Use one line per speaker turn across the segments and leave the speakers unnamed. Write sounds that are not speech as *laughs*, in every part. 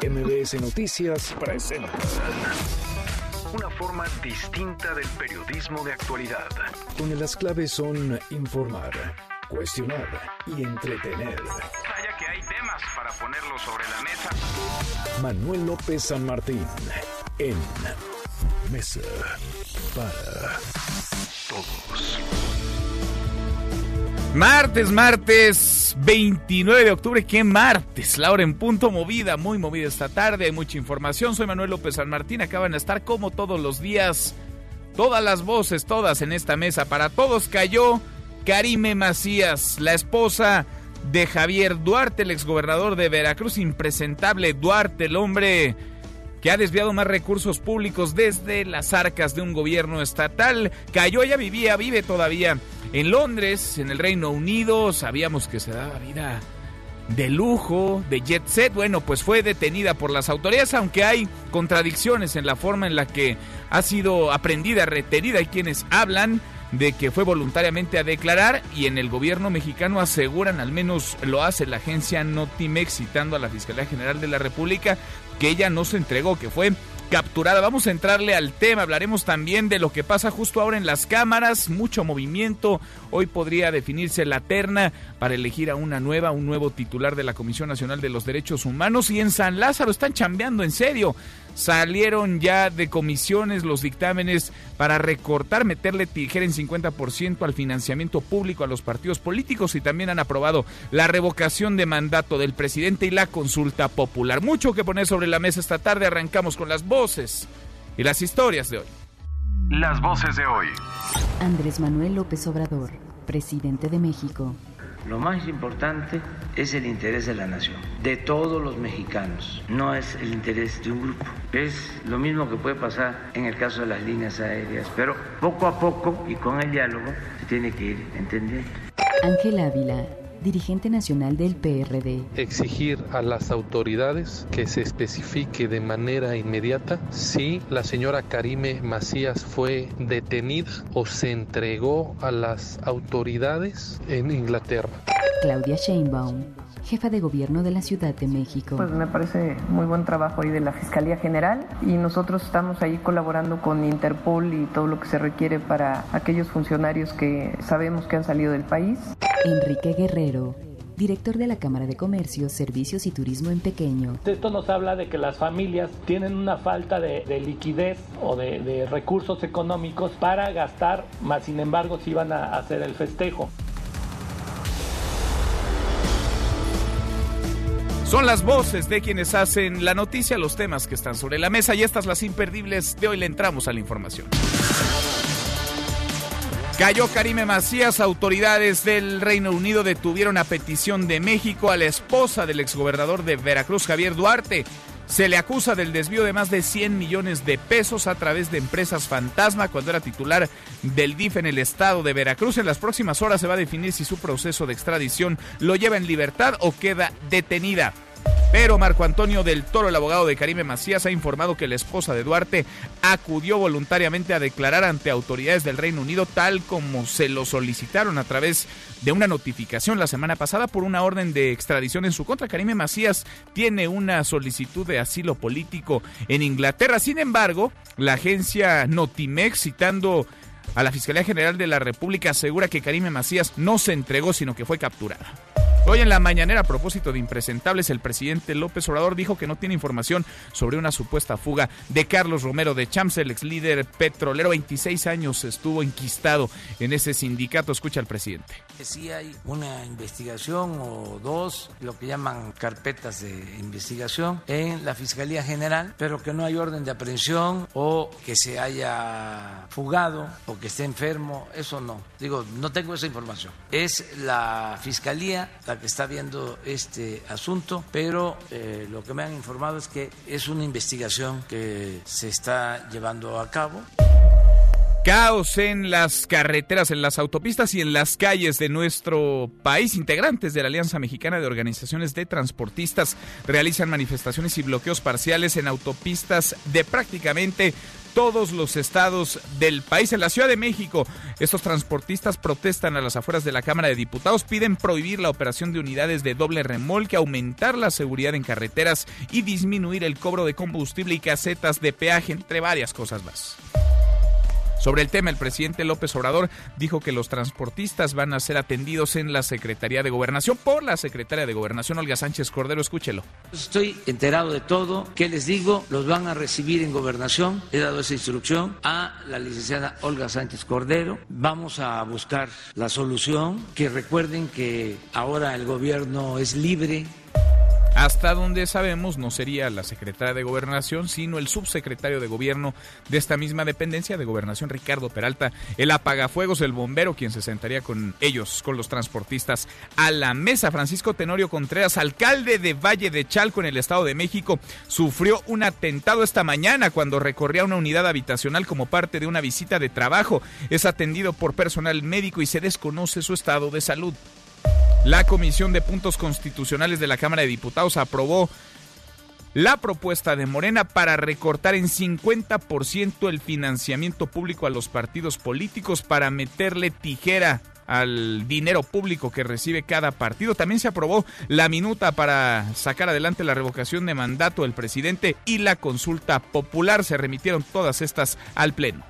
MBS Noticias presenta una forma distinta del periodismo de actualidad, donde las claves son informar, cuestionar y entretener.
Vaya que hay temas para ponerlo sobre la mesa.
Manuel López San Martín en Mesa para Todos.
Martes, martes 29 de octubre, qué martes, la hora en punto movida, muy movida esta tarde, hay mucha información, soy Manuel López San Martín, acaban de estar como todos los días, todas las voces, todas en esta mesa, para todos cayó Karime Macías, la esposa de Javier Duarte, el exgobernador de Veracruz, impresentable Duarte, el hombre que ha desviado más recursos públicos desde las arcas de un gobierno estatal. Cayó, ella vivía, vive todavía en Londres, en el Reino Unido. Sabíamos que se daba vida de lujo, de jet set. Bueno, pues fue detenida por las autoridades, aunque hay contradicciones en la forma en la que ha sido aprendida, retenida. Hay quienes hablan de que fue voluntariamente a declarar y en el gobierno mexicano aseguran, al menos lo hace la agencia Notimex citando a la Fiscalía General de la República, que ella no se entregó, que fue capturada. Vamos a entrarle al tema, hablaremos también de lo que pasa justo ahora en las cámaras, mucho movimiento. Hoy podría definirse la terna para elegir a una nueva, un nuevo titular de la Comisión Nacional de los Derechos Humanos y en San Lázaro están chambeando en serio. Salieron ya de comisiones los dictámenes para recortar, meterle tijera en 50% al financiamiento público a los partidos políticos y también han aprobado la revocación de mandato del presidente y la consulta popular. Mucho que poner sobre la mesa esta tarde. Arrancamos con las voces y las historias de hoy.
Las voces de hoy.
Andrés Manuel López Obrador, presidente de México.
Lo más importante es el interés de la nación, de todos los mexicanos, no es el interés de un grupo. Es lo mismo que puede pasar en el caso de las líneas aéreas, pero poco a poco y con el diálogo se tiene que ir entendiendo.
Ángel Ávila, dirigente nacional del PRD.
Exigir a las autoridades que se especifique de manera inmediata si la señora Karime Macías fue detenida o se entregó a las autoridades en Inglaterra.
Claudia Sheinbaum, jefa de gobierno de la Ciudad de México.
Pues me parece muy buen trabajo ahí de la Fiscalía General y nosotros estamos ahí colaborando con Interpol y todo lo que se requiere para aquellos funcionarios que sabemos que han salido del país.
Enrique Guerrero, director de la Cámara de Comercio, Servicios y Turismo en Pequeño.
Esto nos habla de que las familias tienen una falta de, de liquidez o de, de, recursos económicos para gastar, más sin embargo si van a hacer el festejo.
Son las voces de quienes hacen la noticia, los temas que están sobre la mesa y estas las imperdibles de hoy le entramos a la información. Cayó Karime Macías, autoridades del Reino Unido detuvieron a petición de México a la esposa del exgobernador de Veracruz, Javier Duarte. Se le acusa del desvío de más de 100 millones de pesos a través de empresas fantasma cuando era titular del DIF en el estado de Veracruz. En las próximas horas se va a definir si su proceso de extradición lo lleva en libertad o queda detenida. Pero Marco Antonio del Toro, el abogado de Karime Macías, ha informado que la esposa de Duarte acudió voluntariamente a declarar ante autoridades del Reino Unido tal como se lo solicitaron a través de una notificación la semana pasada por una orden de extradición en su contra. Karime Macías tiene una solicitud de asilo político en Inglaterra. Sin embargo, la agencia Notimex, citando a la Fiscalía General de la República, asegura que Karime Macías no se entregó, sino que fue capturada. Hoy en la mañanera, a propósito de impresentables, el presidente López Obrador dijo que no tiene información sobre una supuesta fuga de Carlos Romero de Champs, el ex líder petrolero. 26 años estuvo enquistado en ese sindicato. Escucha al presidente.
Si hay una investigación o dos, lo que llaman carpetas de investigación en la Fiscalía General, pero que no hay orden de aprehensión o que se haya fugado o que esté enfermo, eso no. Digo, no tengo esa información. Es la Fiscalía la que está viendo este asunto, pero eh, lo que me han informado es que es una investigación que se está llevando a cabo.
Caos en las carreteras, en las autopistas y en las calles de nuestro país. Integrantes de la Alianza Mexicana de Organizaciones de Transportistas realizan manifestaciones y bloqueos parciales en autopistas de prácticamente todos los estados del país. En la Ciudad de México, estos transportistas protestan a las afueras de la Cámara de Diputados, piden prohibir la operación de unidades de doble remolque, aumentar la seguridad en carreteras y disminuir el cobro de combustible y casetas de peaje, entre varias cosas más. Sobre el tema, el presidente López Obrador dijo que los transportistas van a ser atendidos en la Secretaría de Gobernación por la secretaria de Gobernación, Olga Sánchez Cordero. Escúchelo.
Estoy enterado de todo. ¿Qué les digo? Los van a recibir en Gobernación. He dado esa instrucción a la licenciada Olga Sánchez Cordero. Vamos a buscar la solución. Que recuerden que ahora el gobierno es libre
hasta donde sabemos, no sería la secretaria de Gobernación, sino el subsecretario de Gobierno de esta misma dependencia de Gobernación, Ricardo Peralta, el apagafuegos, el bombero, quien se sentaría con ellos, con los transportistas, a la mesa. Francisco Tenorio Contreras, alcalde de Valle de Chalco en el Estado de México, sufrió un atentado esta mañana cuando recorría una unidad habitacional como parte de una visita de trabajo. Es atendido por personal médico y se desconoce su estado de salud. La Comisión de Puntos Constitucionales de la Cámara de Diputados aprobó la propuesta de Morena para recortar en 50% el financiamiento público a los partidos políticos para meterle tijera al dinero público que recibe cada partido. También se aprobó la minuta para sacar adelante la revocación de mandato del presidente y la consulta popular. Se remitieron todas estas al Pleno.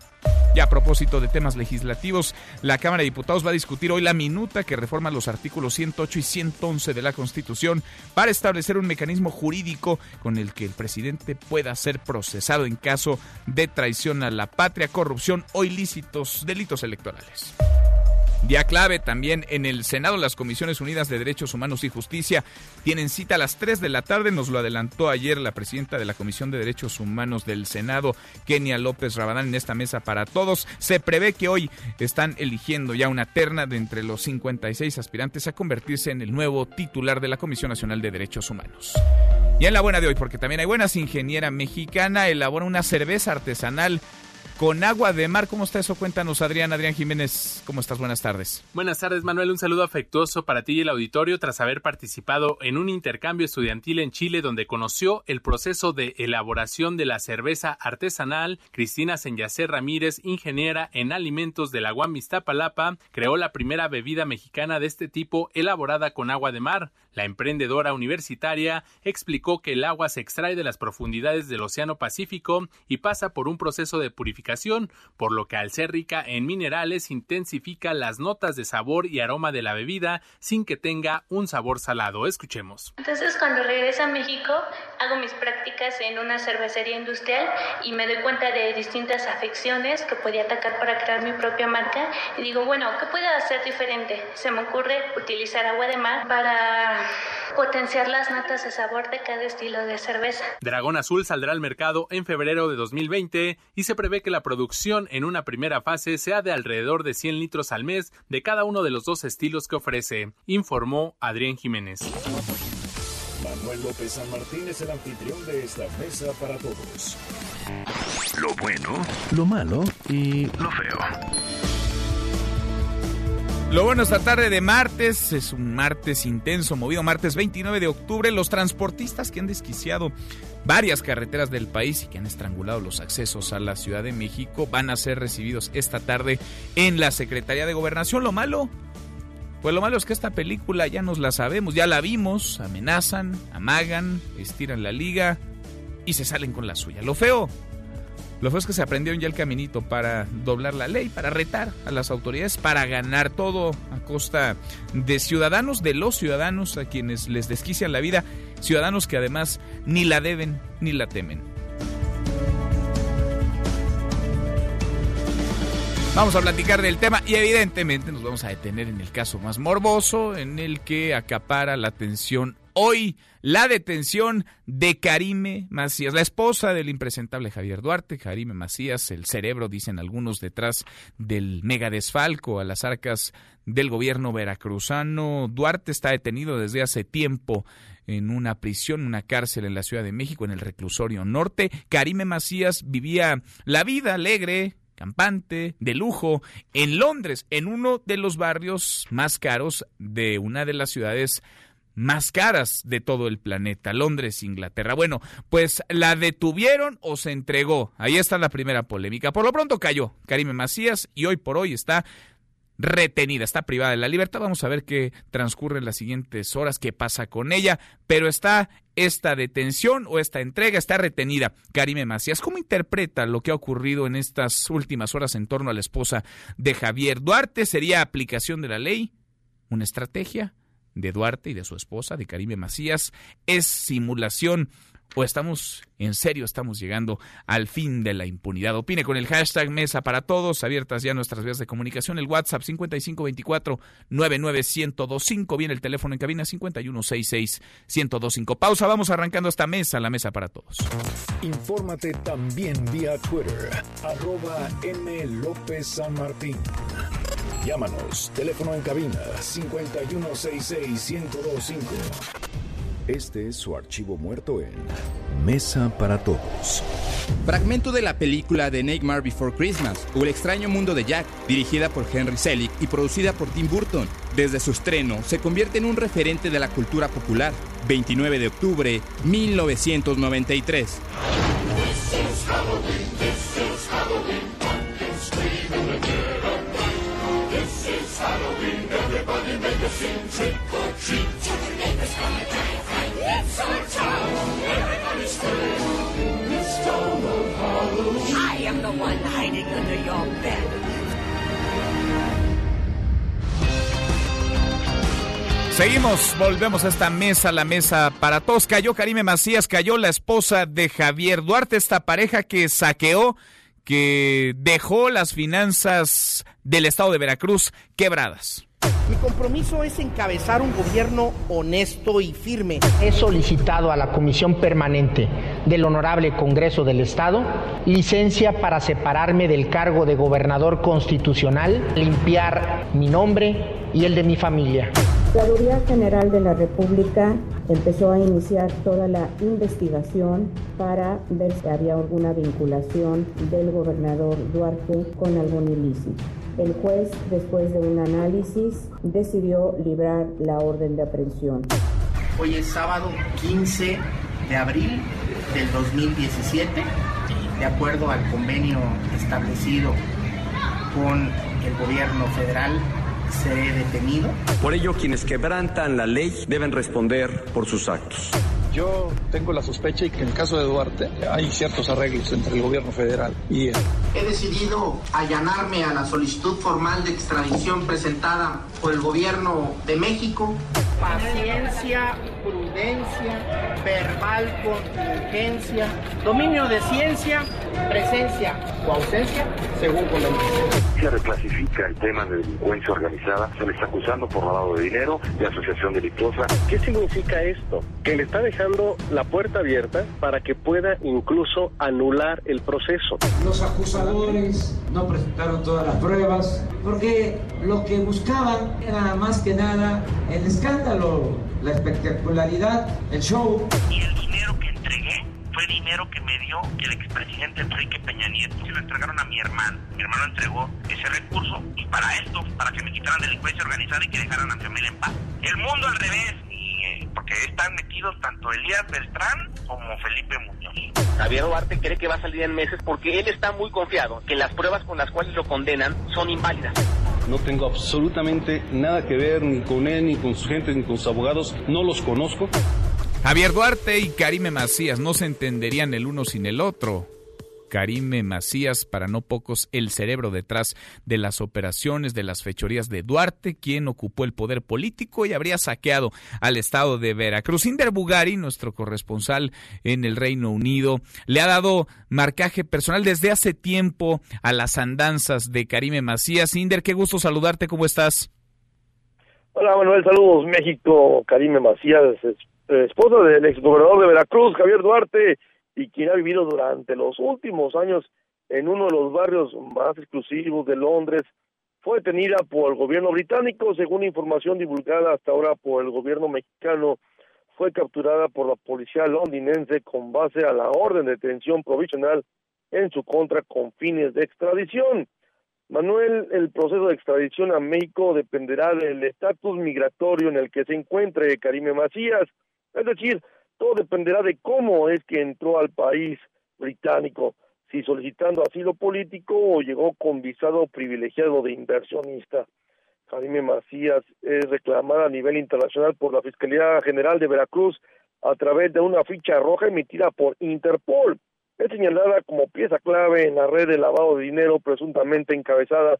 Y a propósito de temas legislativos, la Cámara de Diputados va a discutir hoy la minuta que reforma los artículos 108 y 111 de la Constitución para establecer un mecanismo jurídico con el que el presidente pueda ser procesado en caso de traición a la patria, corrupción o ilícitos delitos electorales. Día clave también en el Senado, las Comisiones Unidas de Derechos Humanos y Justicia tienen cita a las 3 de la tarde, nos lo adelantó ayer la presidenta de la Comisión de Derechos Humanos del Senado, Kenia López Rabadán, en esta mesa para todos. Se prevé que hoy están eligiendo ya una terna de entre los 56 aspirantes a convertirse en el nuevo titular de la Comisión Nacional de Derechos Humanos. Y en la buena de hoy, porque también hay buenas, ingeniera mexicana elabora una cerveza artesanal con agua de mar. ¿Cómo está eso? Cuéntanos, Adrián. Adrián Jiménez, ¿cómo estás? Buenas tardes.
Buenas tardes, Manuel. Un saludo afectuoso para ti y el auditorio tras haber participado en un intercambio estudiantil en Chile donde conoció el proceso de elaboración de la cerveza artesanal. Cristina Senyacer Ramírez, ingeniera en alimentos de la UAM Iztapalapa, creó la primera bebida mexicana de este tipo elaborada con agua de mar. La emprendedora universitaria explicó que el agua se extrae de las profundidades del Océano Pacífico y pasa por un proceso de purificación, por lo que al ser rica en minerales intensifica las notas de sabor y aroma de la bebida sin que tenga un sabor salado. Escuchemos.
Entonces cuando regreso a México hago mis prácticas en una cervecería industrial y me doy cuenta de distintas afecciones que podía atacar para crear mi propia marca y digo, bueno, ¿qué puedo hacer diferente? Se me ocurre utilizar agua de mar para potenciar las notas de sabor de cada estilo de cerveza.
Dragón Azul saldrá al mercado en febrero de 2020 y se prevé que la producción en una primera fase sea de alrededor de 100 litros al mes de cada uno de los dos estilos que ofrece, informó Adrián Jiménez.
Manuel López San Martín es el anfitrión de esta mesa para todos.
Lo bueno,
lo malo y
lo feo.
Lo bueno esta tarde de martes, es un martes intenso, movido martes 29 de octubre. Los transportistas que han desquiciado varias carreteras del país y que han estrangulado los accesos a la Ciudad de México van a ser recibidos esta tarde en la Secretaría de Gobernación. Lo malo, pues lo malo es que esta película ya nos la sabemos, ya la vimos, amenazan, amagan, estiran la liga y se salen con la suya. Lo feo, lo feo es que se aprendieron ya el caminito para doblar la ley, para retar a las autoridades, para ganar todo a costa de ciudadanos, de los ciudadanos a quienes les desquician la vida, ciudadanos que además ni la deben ni la temen. Vamos a platicar del tema y evidentemente nos vamos a detener en el caso más morboso, en el que acapara la atención hoy la detención de Karime Macías, la esposa del impresentable Javier Duarte. Karime Macías, el cerebro, dicen algunos, detrás del mega desfalco a las arcas del gobierno veracruzano. Duarte está detenido desde hace tiempo en una prisión, una cárcel en la Ciudad de México, en el reclusorio norte. Karime Macías vivía la vida alegre, campante, de lujo, en Londres, en uno de los barrios más caros de una de las ciudades más caras de todo el planeta, Londres, Inglaterra. Bueno, pues la detuvieron o se entregó. Ahí está la primera polémica. Por lo pronto cayó Karime Macías y hoy por hoy está retenida, está privada de la libertad. Vamos a ver qué transcurre en las siguientes horas, qué pasa con ella, pero está esta detención o esta entrega, está retenida. Karime Macías, ¿cómo interpreta lo que ha ocurrido en estas últimas horas en torno a la esposa de Javier Duarte? ¿Sería aplicación de la ley? ¿Una estrategia? De Duarte y de su esposa, de Karime Macías, es simulación o estamos en serio, estamos llegando al fin de la impunidad. Opine con el hashtag Mesa para Todos, abiertas ya nuestras vías de comunicación, el WhatsApp 5524-99125, viene el teléfono en cabina 5166-1025. Pausa, vamos arrancando esta mesa, la Mesa para Todos.
Infórmate también vía Twitter, arroba M. López San Martín. Llámanos, teléfono en cabina 5166-1025. Este es su archivo muerto en Mesa para Todos.
Fragmento de la película The Nightmare Before Christmas o El extraño mundo de Jack, dirigida por Henry Selick y producida por Tim Burton. Desde su estreno, se convierte en un referente de la cultura popular. 29 de octubre, 1993.
Seguimos, volvemos a esta mesa, la mesa para todos. Cayó Karime Macías, cayó la esposa de Javier Duarte, esta pareja que saqueó, que dejó las finanzas del estado de Veracruz quebradas.
Mi compromiso es encabezar un gobierno honesto y firme. He solicitado a la Comisión Permanente del Honorable Congreso del Estado licencia para separarme del cargo de gobernador constitucional, limpiar mi nombre y el de mi familia.
La Procuraduría General de la República empezó a iniciar toda la investigación para ver si había alguna vinculación del gobernador Duarte con algún ilícito. El juez, después de un análisis, decidió librar la orden de aprehensión.
Hoy es sábado 15 de abril del 2017, de acuerdo al convenio establecido con el gobierno federal seré detenido.
Por ello, quienes quebrantan la ley deben responder por sus actos.
Yo tengo la sospecha y que en el caso de Duarte hay ciertos arreglos entre el gobierno federal y él.
He decidido allanarme a la solicitud formal de extradición presentada por el gobierno de México. Paciencia, prudencia, verbal contingencia, dominio de ciencia, presencia o ausencia, según conveniencia.
Se reclasifica el tema de delincuencia organizada, se le está acusando por lavado de dinero, de asociación delictuosa.
¿Qué significa esto? Que le está dejando la puerta abierta para que pueda incluso anular el proceso.
Los acusadores no presentaron todas las pruebas porque lo que buscaban era más que nada el escándalo, la espectacularidad, el show.
Y el dinero que entregué fue dinero que me dio el expresidente Enrique Peña Nieto. Se lo entregaron a mi hermano. Mi hermano entregó ese recurso y para esto, para que me quitaran delincuencia organizada y que dejaran a mi familia en paz. El mundo al revés, y, porque están metidos tanto Elías Beltrán como Felipe Muñoz.
Javier Duarte cree que va a salir en meses porque él está muy confiado que las pruebas con las cuales lo condenan son inválidas.
No tengo absolutamente nada que ver ni con él, ni con su gente, ni con sus abogados. No los conozco.
Javier Duarte y Karime Macías no se entenderían el uno sin el otro. Karime Macías, para no pocos, el cerebro detrás de las operaciones, de las fechorías de Duarte, quien ocupó el poder político y habría saqueado al estado de Veracruz. Inder Bugari, nuestro corresponsal en el Reino Unido, le ha dado marcaje personal desde hace tiempo a las andanzas de Karime Macías. Inder, qué gusto saludarte, ¿cómo estás?
Hola Manuel, saludos México, Karime Macías, esposa del exgobernador de Veracruz, Javier Duarte, y quien ha vivido durante los últimos años en uno de los barrios más exclusivos de Londres, fue detenida por el gobierno británico, según información divulgada hasta ahora por el gobierno mexicano, fue capturada por la policía londinense con base a la orden de detención provisional en su contra con fines de extradición. Manuel, el proceso de extradición a México dependerá del estatus migratorio en el que se encuentre Karime Macías, es decir, todo dependerá de cómo es que entró al país británico, si solicitando asilo político o llegó con visado privilegiado de inversionista. Karime Macías es reclamada a nivel internacional por la Fiscalía General de Veracruz a través de una ficha roja emitida por Interpol es señalada como pieza clave en la red de lavado de dinero presuntamente encabezada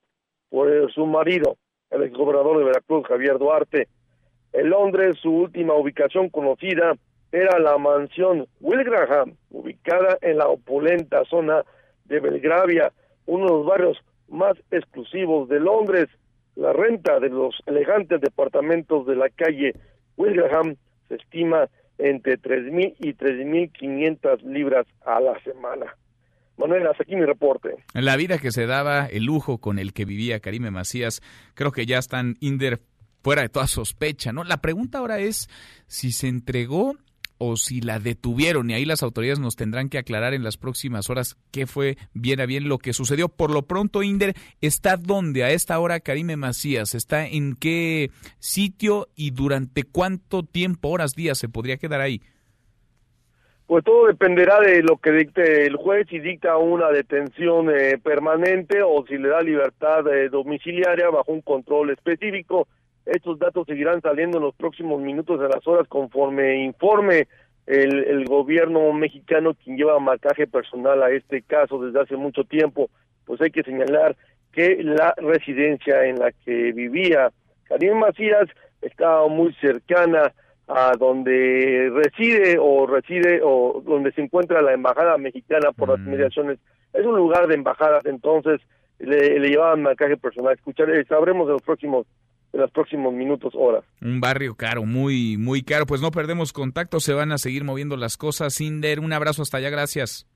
por su marido, el exgobernador de Veracruz, Javier Duarte. En Londres, su última ubicación conocida era la mansión Wilgraham, ubicada en la opulenta zona de Belgravia, uno de los barrios más exclusivos de Londres. La renta de los elegantes departamentos de la calle Wilgraham se estima entre 3.000 y 3.500 libras a la semana. Manuel, hasta aquí mi reporte.
La vida que se daba, el lujo con el que vivía Karime Macías, creo que ya están Inder fuera de toda sospecha, ¿no? La pregunta ahora es si se entregó o si la detuvieron y ahí las autoridades nos tendrán que aclarar en las próximas horas qué fue bien a bien lo que sucedió. Por lo pronto, Inder, ¿está dónde a esta hora Karime Macías? ¿Está en qué sitio y durante cuánto tiempo, horas, días se podría quedar ahí?
Pues todo dependerá de lo que dicte el juez, si dicta una detención eh, permanente o si le da libertad eh, domiciliaria bajo un control específico. Estos datos seguirán saliendo en los próximos minutos de las horas conforme informe el, el gobierno mexicano quien lleva marcaje personal a este caso desde hace mucho tiempo. Pues hay que señalar que la residencia en la que vivía Karim Macías estaba muy cercana a donde reside o reside o donde se encuentra la embajada mexicana por las inmediaciones. Es un lugar de embajadas, entonces le, le llevaban marcaje personal. Escucharé, sabremos en los próximos en los próximos minutos, horas.
Un barrio caro, muy, muy caro. Pues no perdemos contacto, se van a seguir moviendo las cosas. Inder, un abrazo hasta allá, gracias.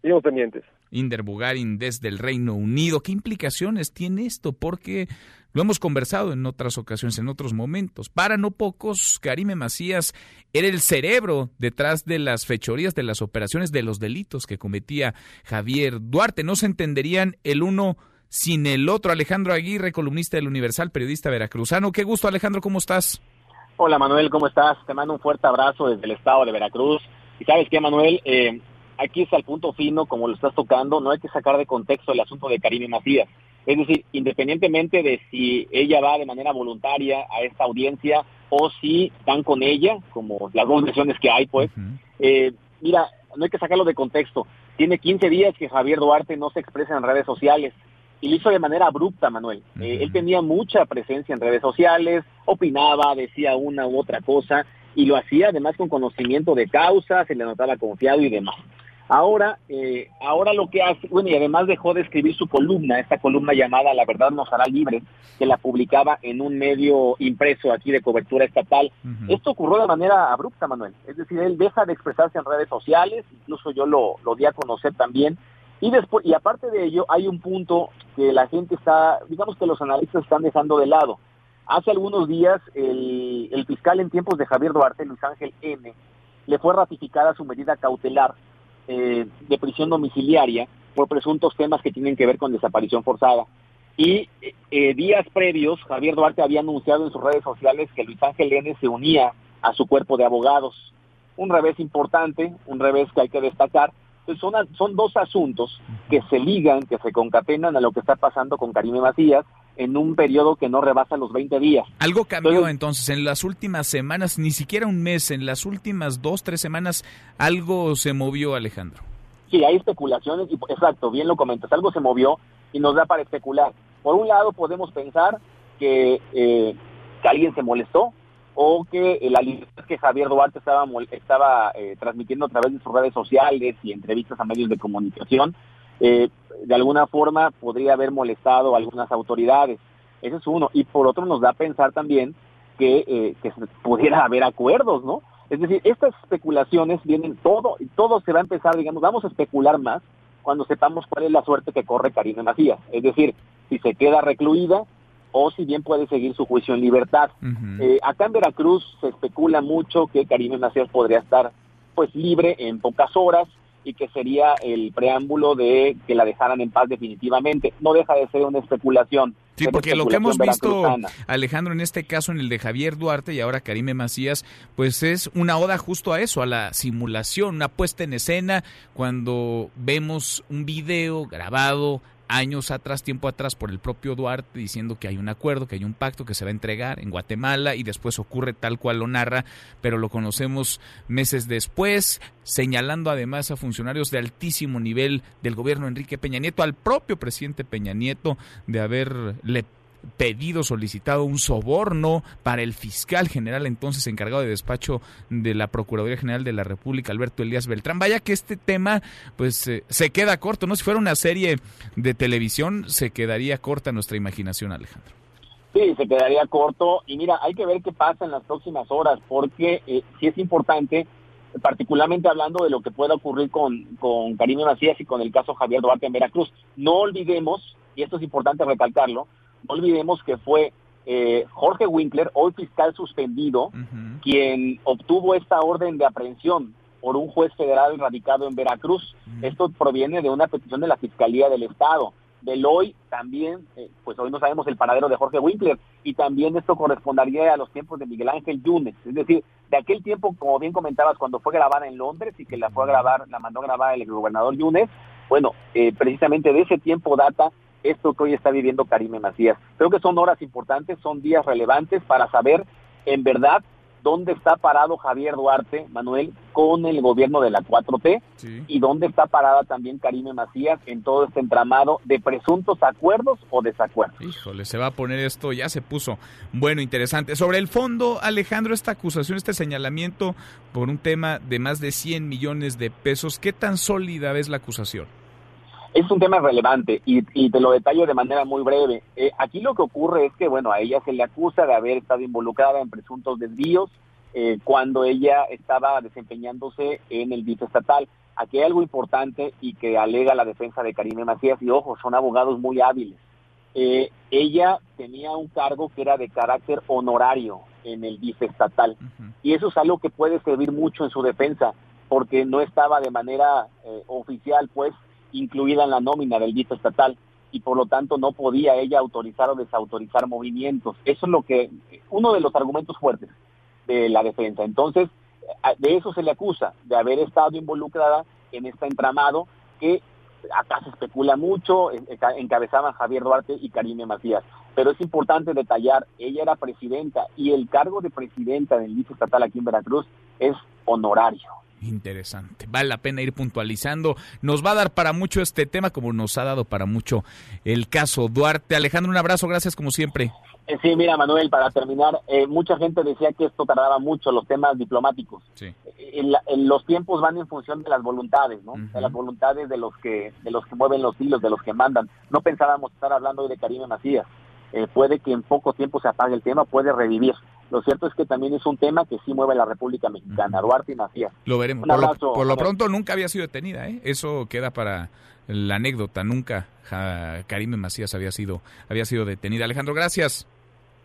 Seguimos pendientes.
Inder Bugarin desde el Reino Unido. ¿Qué implicaciones tiene esto? Porque lo hemos conversado en otras ocasiones, en otros momentos. Para no pocos, Karime Macías era el cerebro detrás de las fechorías, de las operaciones, de los delitos que cometía Javier Duarte. No se entenderían el uno sin el otro. Alejandro Aguirre, columnista del Universal, periodista veracruzano. Qué gusto, Alejandro, ¿cómo estás?
Hola, Manuel, ¿cómo estás? Te mando un fuerte abrazo desde el estado de Veracruz. Y sabes qué, Manuel, eh, aquí está el punto fino, como lo estás tocando, no hay que sacar de contexto el asunto de Karime Macías. Es decir, independientemente de si ella va de manera voluntaria a esta audiencia o si están con ella, como las dos versiones que hay, pues, eh, mira, no hay que sacarlo de contexto. Tiene 15 días que Javier Duarte no se expresa en redes sociales y lo hizo de manera abrupta, Manuel. Eh, él tenía mucha presencia en redes sociales, opinaba, decía una u otra cosa, y lo hacía además con conocimiento de causa, se le notaba confiado y demás. Ahora, eh, ahora lo que hace, bueno, y además dejó de escribir su columna, esta columna llamada La verdad nos hará libre, que la publicaba en un medio impreso aquí de cobertura estatal. Esto ocurrió de manera abrupta, Manuel. Es decir, él deja de expresarse en redes sociales, incluso yo lo, lo di a conocer también, y después, y aparte de ello, hay un punto que la gente está, digamos que los analistas están dejando de lado. Hace algunos días, el, el fiscal en tiempos de Javier Duarte, Luis Ángel M., le fue ratificada su medida cautelar eh, de prisión domiciliaria por presuntos temas que tienen que ver con desaparición forzada. Y eh, días previos, Javier Duarte había anunciado en sus redes sociales que Luis Ángel N. se unía a su cuerpo de abogados. Un revés importante, un revés que hay que destacar, son, son dos asuntos que se ligan, que se concatenan a lo que está pasando con Karime Macías en un periodo que no rebasa los 20 días.
Algo cambió entonces, en las últimas semanas, ni siquiera un mes, en las últimas dos, tres semanas, algo se movió, Alejandro.
Sí, hay especulaciones, y exacto, bien lo comentas, algo se movió y nos da para especular. Por un lado podemos pensar que, eh, que alguien se molestó, o que la libertad que Javier Duarte estaba, estaba eh, transmitiendo a través de sus redes sociales y entrevistas a medios de comunicación, eh, de alguna forma podría haber molestado a algunas autoridades. Ese es uno. Y por otro nos da a pensar también que, eh, que pudiera haber acuerdos, ¿no? Es decir, estas especulaciones vienen todo, y todo se va a empezar, digamos, vamos a especular más cuando sepamos cuál es la suerte que corre Karina Macías. Es decir, si se queda recluida, o si bien puede seguir su juicio en libertad. Eh, acá en Veracruz se especula mucho que Karime Macías podría estar pues libre en pocas horas. y que sería el preámbulo de que la dejaran en paz definitivamente. No deja de ser una especulación.
Sí, porque lo que hemos visto, Alejandro, en este caso, en el de Javier Duarte y ahora Karime Macías, pues es una oda justo a eso, a la simulación, una puesta en escena, cuando vemos un video grabado años atrás, tiempo atrás, por el propio Duarte diciendo que hay un acuerdo, que hay un pacto que se va a entregar en Guatemala y después ocurre tal cual lo narra, pero lo conocemos meses después, señalando además a funcionarios de altísimo nivel del gobierno Enrique Peña Nieto, al propio presidente Peña Nieto, de haberle pedido, solicitado un soborno para el fiscal general entonces encargado de despacho de la Procuraduría General de la República, Alberto Elías Beltrán. Vaya que este tema pues eh, se queda corto, ¿no? Si fuera una serie de televisión se quedaría corta nuestra imaginación, Alejandro.
Sí, se quedaría corto y mira, hay que ver qué pasa en las próximas horas porque eh, sí es importante particularmente hablando de lo que pueda ocurrir con, con Karim Macías y con el caso Javier Duarte en Veracruz. No olvidemos, y esto es importante recalcarlo, no olvidemos que fue eh, Jorge Winkler, hoy fiscal suspendido, quien obtuvo esta orden de aprehensión por un juez federal radicado en Veracruz. Esto proviene de una petición de la Fiscalía del Estado. Del hoy también, eh, pues hoy no sabemos el paradero de Jorge Winkler, y también esto correspondería a los tiempos de Miguel Ángel Yunes, es decir, de aquel tiempo, como bien comentabas, cuando fue grabada en Londres y que la fue a grabar, la mandó a grabar el gobernador Yunes, bueno, eh, precisamente de ese tiempo data esto que hoy está viviendo Karime Macías. Creo que son horas importantes, son días relevantes para saber en verdad dónde está parado Javier Duarte, Manuel, con el gobierno de la 4T y dónde está parada también Karime Macías en todo este entramado de presuntos acuerdos o desacuerdos.
Híjole, se va a poner esto, ya se puso bueno, interesante. Sobre el fondo, Alejandro, esta acusación, este señalamiento por un tema de más de 100 millones de pesos, ¿qué tan sólida es la acusación?
Es un tema relevante y, te lo detallo de manera muy breve. Eh, aquí lo que ocurre es que, bueno, a ella se le acusa de haber estado involucrada en presuntos desvíos eh, cuando ella estaba desempeñándose en el DIF estatal. Aquí hay algo importante y que alega la defensa de Karime Macías y, ojo, son abogados muy hábiles. Eh, ella tenía un cargo que era de carácter honorario en el DIF estatal y eso es algo que puede servir mucho en su defensa porque no estaba de manera oficial, pues, incluida en la nómina del dito estatal y por lo tanto no podía ella autorizar o desautorizar movimientos. Eso es lo que, uno de los argumentos fuertes de la defensa. Entonces, de eso se le acusa, de haber estado involucrada en este entramado que acá se especula mucho, encabezaban Javier Duarte y Karime Macías. Pero es importante detallar, ella era presidenta y el cargo de presidenta del DIF estatal aquí en Veracruz es honorario.
Interesante. Vale la pena ir puntualizando. Nos va a dar para mucho este tema, como nos ha dado para mucho el caso Duarte. Alejandro, un abrazo, gracias como siempre.
Eh, sí, mira, Manuel, para terminar, eh, mucha gente decía que esto tardaba mucho, los temas diplomáticos. Sí. Eh, los tiempos van en función de las voluntades, ¿no? De las voluntades de los que de los que mueven los hilos, de los que mandan. No pensábamos estar hablando hoy de Karime Macías. puede que en poco tiempo se apague el tema, puede revivir. Lo cierto es que también es un tema que sí mueve la República Mexicana, Duarte y Macías.
Lo veremos. por, lo, pronto nunca había sido detenida, ¿eh? Eso queda para la anécdota. Nunca Karime Macías había sido, había sido detenida. Alejandro, gracias.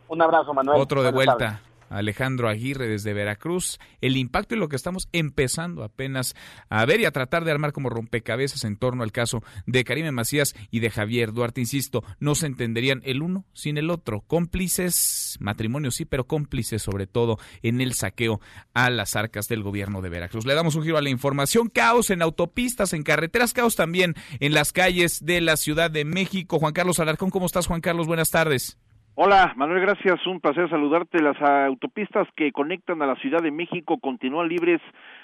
Un abrazo, Manuel.
Otro de vuelta. Alejandro Aguirre desde Veracruz, el impacto y lo que estamos empezando apenas a ver y a tratar de armar como rompecabezas en torno al caso de Karime Macías y de Javier Duarte. Insisto, no se entenderían el uno sin el otro. Cómplices, matrimonio sí, pero cómplices sobre todo en el saqueo a las arcas del gobierno de Veracruz. Le damos un giro a la información. Caos en autopistas, en carreteras, caos también en las calles de la Ciudad de México. Juan Carlos Alarcón, ¿cómo estás, Juan Carlos? Buenas tardes.
Hola, Manuel, gracias. Un placer saludarte. Las autopistas que conectan a la Ciudad de México continúan libres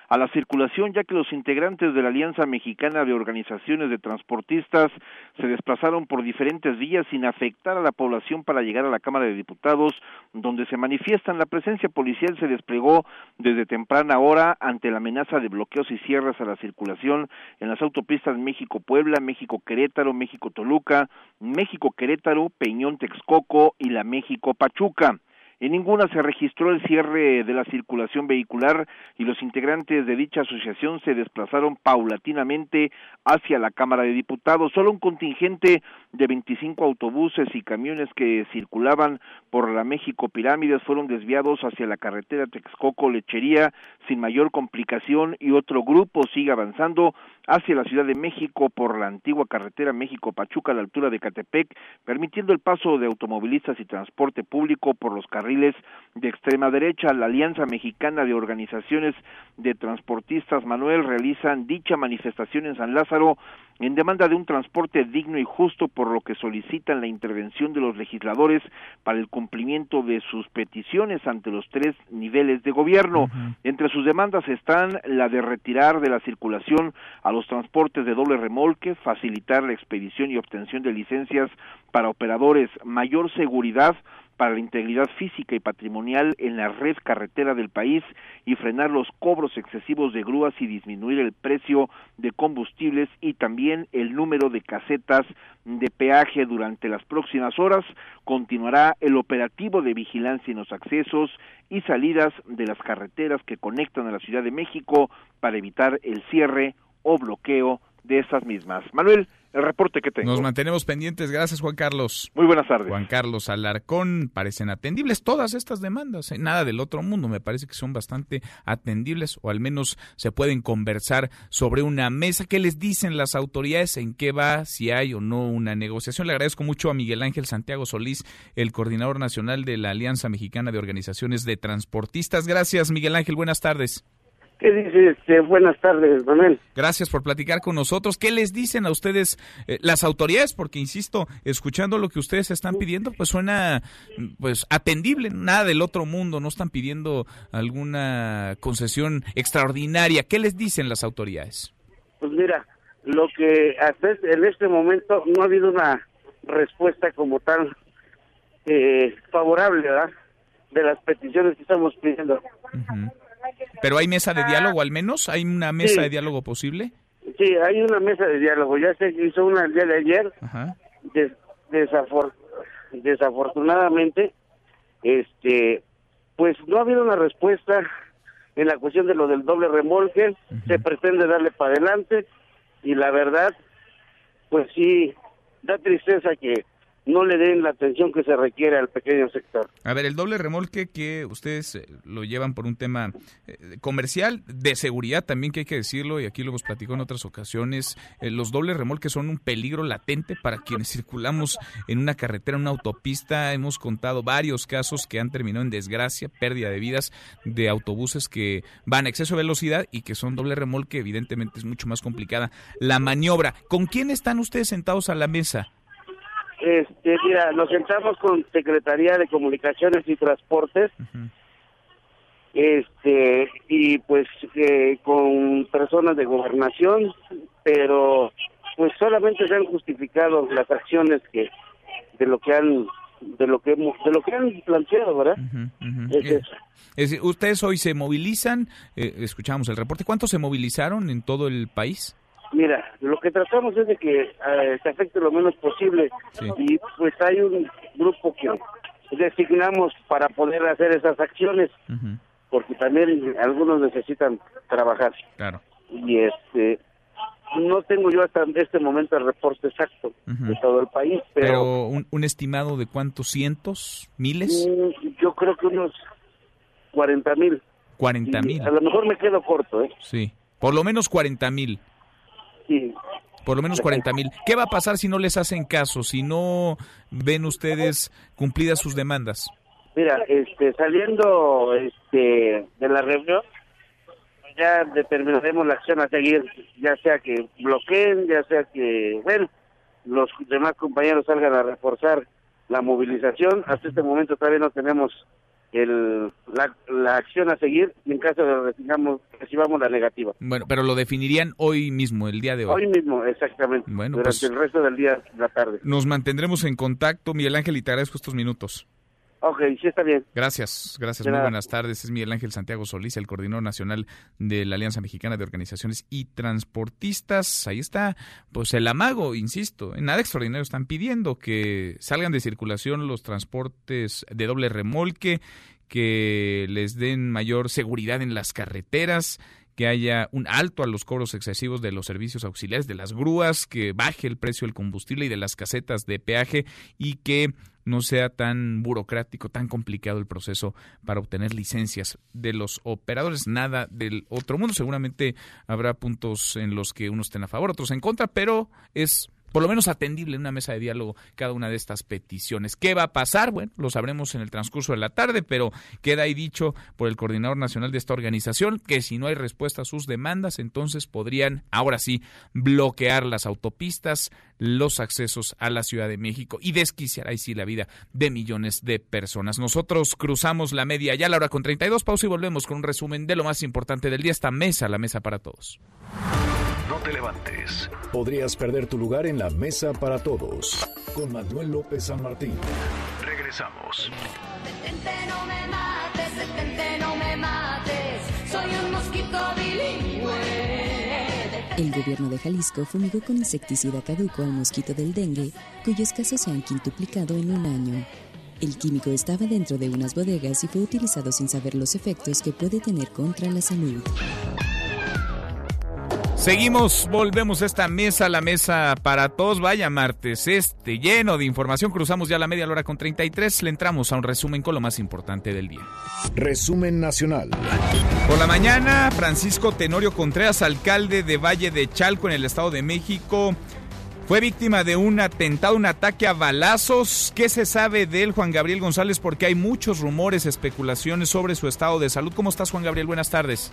a la circulación, ya que los integrantes de la Alianza Mexicana de Organizaciones de Transportistas se desplazaron por diferentes vías sin afectar a la población para llegar a la Cámara de Diputados, donde se manifiestan. La presencia policial se desplegó desde temprana hora ante la amenaza de bloqueos y cierres a la circulación en las autopistas México-Puebla, México-Querétaro, México-Toluca, México-Querétaro, Peñón-Texcoco y la México-Pachuca. En ninguna se registró el cierre de la circulación vehicular y los integrantes de dicha asociación se desplazaron paulatinamente hacia la Cámara de Diputados. Solo un contingente de 25 autobuses y camiones que circulaban por la México Pirámides fueron desviados hacia la carretera Texcoco Lechería sin mayor complicación y otro grupo sigue avanzando hacia la Ciudad de México por la antigua carretera México-Pachuca a la altura de Catepec, permitiendo el paso de automovilistas y transporte público por los carriles de extrema derecha. La Alianza Mexicana de Organizaciones de Transportistas Manuel realizan dicha manifestación en San Lázaro en demanda de un transporte digno y justo, por lo que solicitan la intervención de los legisladores para el cumplimiento de sus peticiones ante los tres niveles de gobierno. Entre sus demandas están la de retirar de la circulación a los transportes de doble remolque, facilitar la expedición y obtención de licencias para operadores, mayor seguridad para la integridad física y patrimonial en la red carretera del país y frenar los cobros excesivos de grúas y disminuir el precio de combustibles y también el número de casetas de peaje durante las próximas horas. Continuará el operativo de vigilancia en los accesos y salidas de las carreteras que conectan a la Ciudad de México para evitar el cierre o bloqueo de estas mismas. Manuel, el reporte que tengo.
Nos mantenemos pendientes. Gracias, Juan Carlos.
Muy buenas tardes.
Juan Carlos Alarcón, parecen atendibles todas estas demandas. ¿eh? Nada del otro mundo. Me parece que son bastante atendibles o al menos se pueden conversar sobre una mesa. ¿Qué les dicen las autoridades? ¿En qué va? Si hay o no una negociación. Le agradezco mucho a Miguel Ángel Santiago Solís, el coordinador nacional de la Alianza Mexicana de Organizaciones de Transportistas. Gracias, Miguel Ángel. Buenas tardes.
¿Qué dice? Este, buenas tardes, Manuel.
Gracias por platicar con nosotros. ¿Qué les dicen a ustedes eh, las autoridades? Porque, insisto, escuchando lo que ustedes están pidiendo, pues suena pues atendible, nada del otro mundo, no están pidiendo alguna concesión extraordinaria. ¿Qué les dicen las autoridades?
Pues mira, lo que hasta en este momento no ha habido una respuesta como tal eh, favorable, ¿verdad? De las peticiones que estamos pidiendo.
Pero hay mesa de diálogo al menos, hay una mesa de diálogo posible.
Sí, hay una mesa de diálogo. Ya se hizo una el día de ayer. desafortunadamente, este, pues no ha habido una respuesta en la cuestión de lo del doble remolque. Se pretende darle para adelante y la verdad, pues sí, da tristeza que no le den la atención que se requiere al pequeño sector.
A ver, el doble remolque que ustedes eh, lo llevan por un tema eh, comercial, de seguridad también que hay que decirlo, y aquí lo hemos platicado en otras ocasiones, eh, los dobles remolques son un peligro latente para quienes circulamos en una carretera, en una autopista. Hemos contado varios casos que han terminado en desgracia, pérdida de vidas de autobuses que van a exceso de velocidad y que son doble remolque, evidentemente es mucho más complicada la maniobra. ¿Con quién están ustedes sentados a la mesa?
Este, mira, nos sentamos con Secretaría de Comunicaciones y Transportes, este, y pues eh, con personas de gobernación, pero pues solamente se han justificado las acciones que de lo que han de lo que hemos, de lo que han planteado, ¿verdad?
Es ustedes hoy se movilizan, eh, escuchamos el reporte, ¿cuántos se movilizaron en todo el país?
Mira, lo que tratamos es de que eh, se afecte lo menos posible y pues hay un grupo que designamos para poder hacer esas acciones, porque también algunos necesitan trabajar.
Claro.
Y este no tengo yo hasta este momento el reporte exacto de todo el país, pero,
un, estimado de cuántos cientos, miles?
Mm, yo creo que unos 40 mil.
40 mil.
A lo mejor me quedo corto, ¿eh?
Sí, por lo menos 40 mil. Por lo menos 40 mil. ¿Qué va a pasar si no les hacen caso, si no ven ustedes cumplidas sus demandas?
Mira, este, saliendo este, de la reunión, ya determinaremos la acción a seguir, ya sea que bloqueen, ya sea que, bueno, los demás compañeros salgan a reforzar la movilización. Hasta este momento todavía no tenemos el, la, acción a seguir y en caso de recibamos, recibamos la negativa.
Bueno, pero lo definirían hoy mismo, el día de hoy.
Hoy mismo, exactamente.
Bueno,
durante
pues
el resto del día, la tarde.
Nos mantendremos en contacto, Miguel Ángel, y te agradezco estos minutos.
Ok, sí está bien.
Gracias, gracias. Muy buenas tardes. Es Miguel Ángel Santiago Solís, el coordinador nacional de la Alianza Mexicana de Organizaciones y Transportistas. Ahí está, pues el amago, insisto, en nada extraordinario. Están pidiendo que salgan de circulación los transportes de doble remolque, que les den mayor seguridad en las carreteras, que haya un alto a los cobros excesivos de los servicios auxiliares, de las grúas, que baje el precio del combustible y de las casetas de peaje y que no sea tan burocrático, tan complicado el proceso para obtener licencias de los operadores. Nada del otro mundo. Seguramente habrá puntos en los que unos estén a favor, otros en contra, pero es por lo menos atendible en una mesa de diálogo cada una de estas peticiones. ¿Qué va a pasar? Bueno, lo sabremos en el transcurso de la tarde, pero queda ahí dicho por el coordinador nacional de esta organización que si no hay respuesta a sus demandas, entonces podrían, ahora sí, bloquear las autopistas, los accesos a la Ciudad de México y desquiciar ahí sí la vida de millones de personas. Nosotros cruzamos la media ya a la hora con 32, pausa y volvemos con un resumen de lo más importante del día, esta mesa, la mesa para todos.
No te levantes. Podrías perder tu lugar en la mesa para todos. Con Manuel López San Martín. Regresamos.
Detente, no me mates, detente, no me mates. Soy un mosquito bilingüe.
El gobierno de Jalisco fumigó con insecticida caduco al mosquito del dengue, cuyos casos se han quintuplicado en un año. El químico estaba dentro de unas bodegas y fue utilizado sin saber los efectos que puede tener contra la salud.
Seguimos, volvemos a esta mesa, la mesa para todos. Vaya martes, este lleno de información. Cruzamos ya la media hora con 33. Le entramos a un resumen con lo más importante del día.
Resumen nacional.
Por la mañana, Francisco Tenorio Contreras, alcalde de Valle de Chalco en el Estado de México, fue víctima de un atentado, un ataque a balazos. ¿Qué se sabe de él, Juan Gabriel González? Porque hay muchos rumores, especulaciones sobre su estado de salud. ¿Cómo estás, Juan Gabriel? Buenas tardes.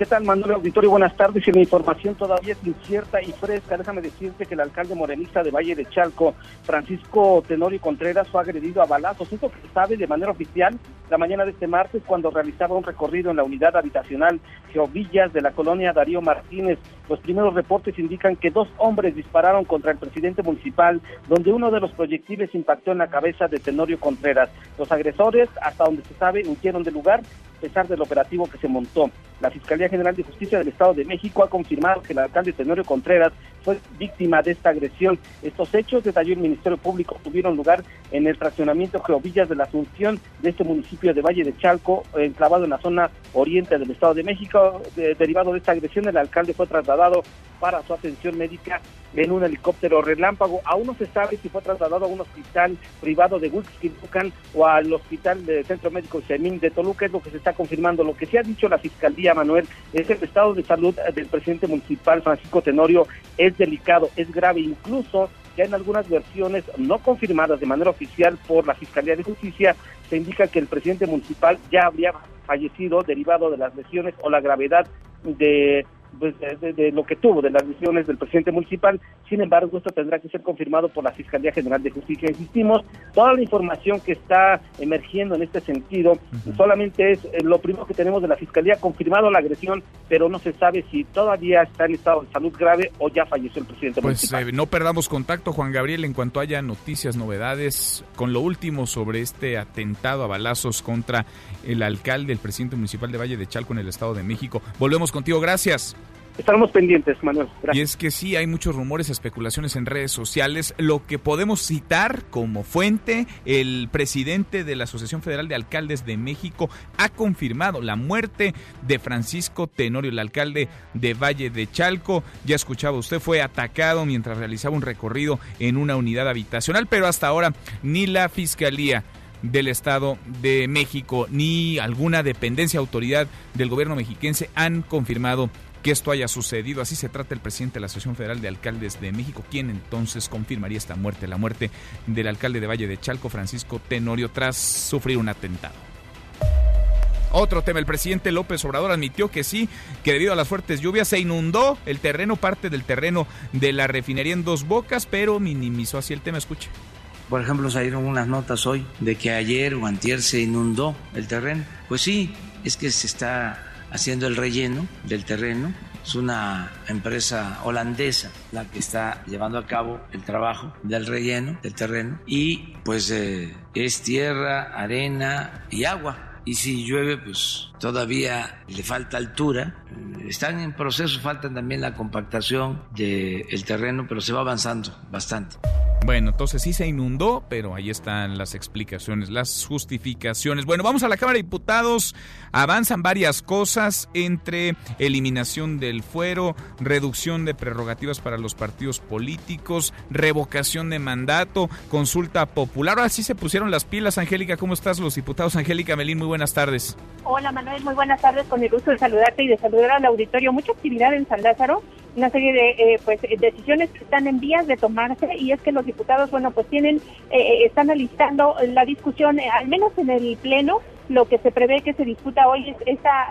¿Qué tal, Manuel Auditorio? Buenas tardes. Y la información todavía es incierta y fresca. Déjame decirte que el alcalde morenista de Valle de Chalco, Francisco Tenorio Contreras, fue agredido a balazos. Esto que sabe de manera oficial la mañana de este martes cuando realizaba un recorrido en la unidad habitacional Geovillas de la colonia Darío Martínez. Los primeros reportes indican que dos hombres dispararon contra el presidente municipal, donde uno de los proyectiles impactó en la cabeza de Tenorio Contreras. Los agresores, hasta donde se sabe, huyeron del lugar pesar del operativo que se montó. La Fiscalía General de Justicia del Estado de México ha confirmado que el alcalde Tenorio Contreras fue víctima de esta agresión. Estos hechos, detalló el Ministerio Público, tuvieron lugar en el fraccionamiento Geovillas de la Asunción de este municipio de Valle de Chalco, enclavado en la zona oriente del Estado de México. De, derivado de esta agresión, el alcalde fue trasladado para su atención médica en un helicóptero relámpago. Aún no se sabe si fue trasladado a un hospital privado de Huixquilucan o al hospital del Centro Médico Semín de Toluca, es lo que se está confirmando. Lo que se ha dicho la Fiscalía, Manuel, es el estado de salud del presidente municipal, Francisco Tenorio, es delicado, es grave, incluso ya en algunas versiones no confirmadas de manera oficial por la Fiscalía de Justicia, se indica que el presidente municipal ya habría fallecido derivado de las lesiones o la gravedad de pues, de, de, lo que tuvo, de las lesiones del presidente municipal. Sin embargo, esto tendrá que ser confirmado por la Fiscalía General de Justicia. Insistimos, toda la información que está emergiendo en este sentido solamente es eh, lo primero que tenemos de la Fiscalía, confirmado la agresión, pero no se sabe si todavía está en estado de salud grave o ya falleció el presidente
pues,
municipal.
Eh, no perdamos contacto, Juan Gabriel, en cuanto haya noticias, novedades, con lo último sobre este atentado a balazos contra el alcalde, el presidente municipal de Valle de Chalco en el Estado de México. Volvemos contigo, gracias.
Estaremos pendientes, Manuel. Gracias.
Y es que sí, hay muchos rumores, especulaciones en redes sociales. Lo que podemos citar como fuente, el presidente de la Asociación Federal de Alcaldes de México ha confirmado la muerte de Francisco Tenorio, el alcalde de Valle de Chalco. Ya escuchaba usted, fue atacado mientras realizaba un recorrido en una unidad habitacional, pero hasta ahora ni la Fiscalía del Estado de México ni alguna dependencia, autoridad del gobierno mexiquense han confirmado que esto haya sucedido. Así se trata el presidente de la Asociación Federal de Alcaldes de México, quien entonces confirmaría esta muerte, la muerte del alcalde de Valle de Chalco, Francisco Tenorio, tras sufrir un atentado. Otro tema, el presidente López Obrador admitió que sí, que debido a las fuertes lluvias se inundó el terreno, parte del terreno de la refinería en Dos Bocas, pero minimizó así el tema. Escuche.
Por ejemplo, salieron unas notas hoy de que ayer o se inundó el terreno. Pues sí, es que se está haciendo el relleno del terreno. Es una empresa holandesa la que está llevando a cabo el trabajo del relleno del terreno. Y pues eh, es tierra, arena y agua. Y si llueve, pues todavía le falta altura. Están en proceso, faltan también la compactación del terreno, pero se va avanzando bastante.
Bueno, entonces sí se inundó, pero ahí están las explicaciones, las justificaciones. Bueno, vamos a la Cámara de Diputados. Avanzan varias cosas entre eliminación del fuero, reducción de prerrogativas para los partidos políticos, revocación de mandato, consulta popular. Ahora sí se pusieron las pilas, Angélica. ¿Cómo estás, los diputados? Angélica Melín, muy buenas tardes.
Hola, Manuel, muy buenas tardes. Con el gusto de saludarte y de saludar al auditorio. Mucha actividad en San Lázaro una serie de eh, pues decisiones que están en vías de tomarse y es que los diputados bueno pues tienen eh, eh, están alistando la discusión al menos en el pleno lo que se prevé que se discuta hoy es esta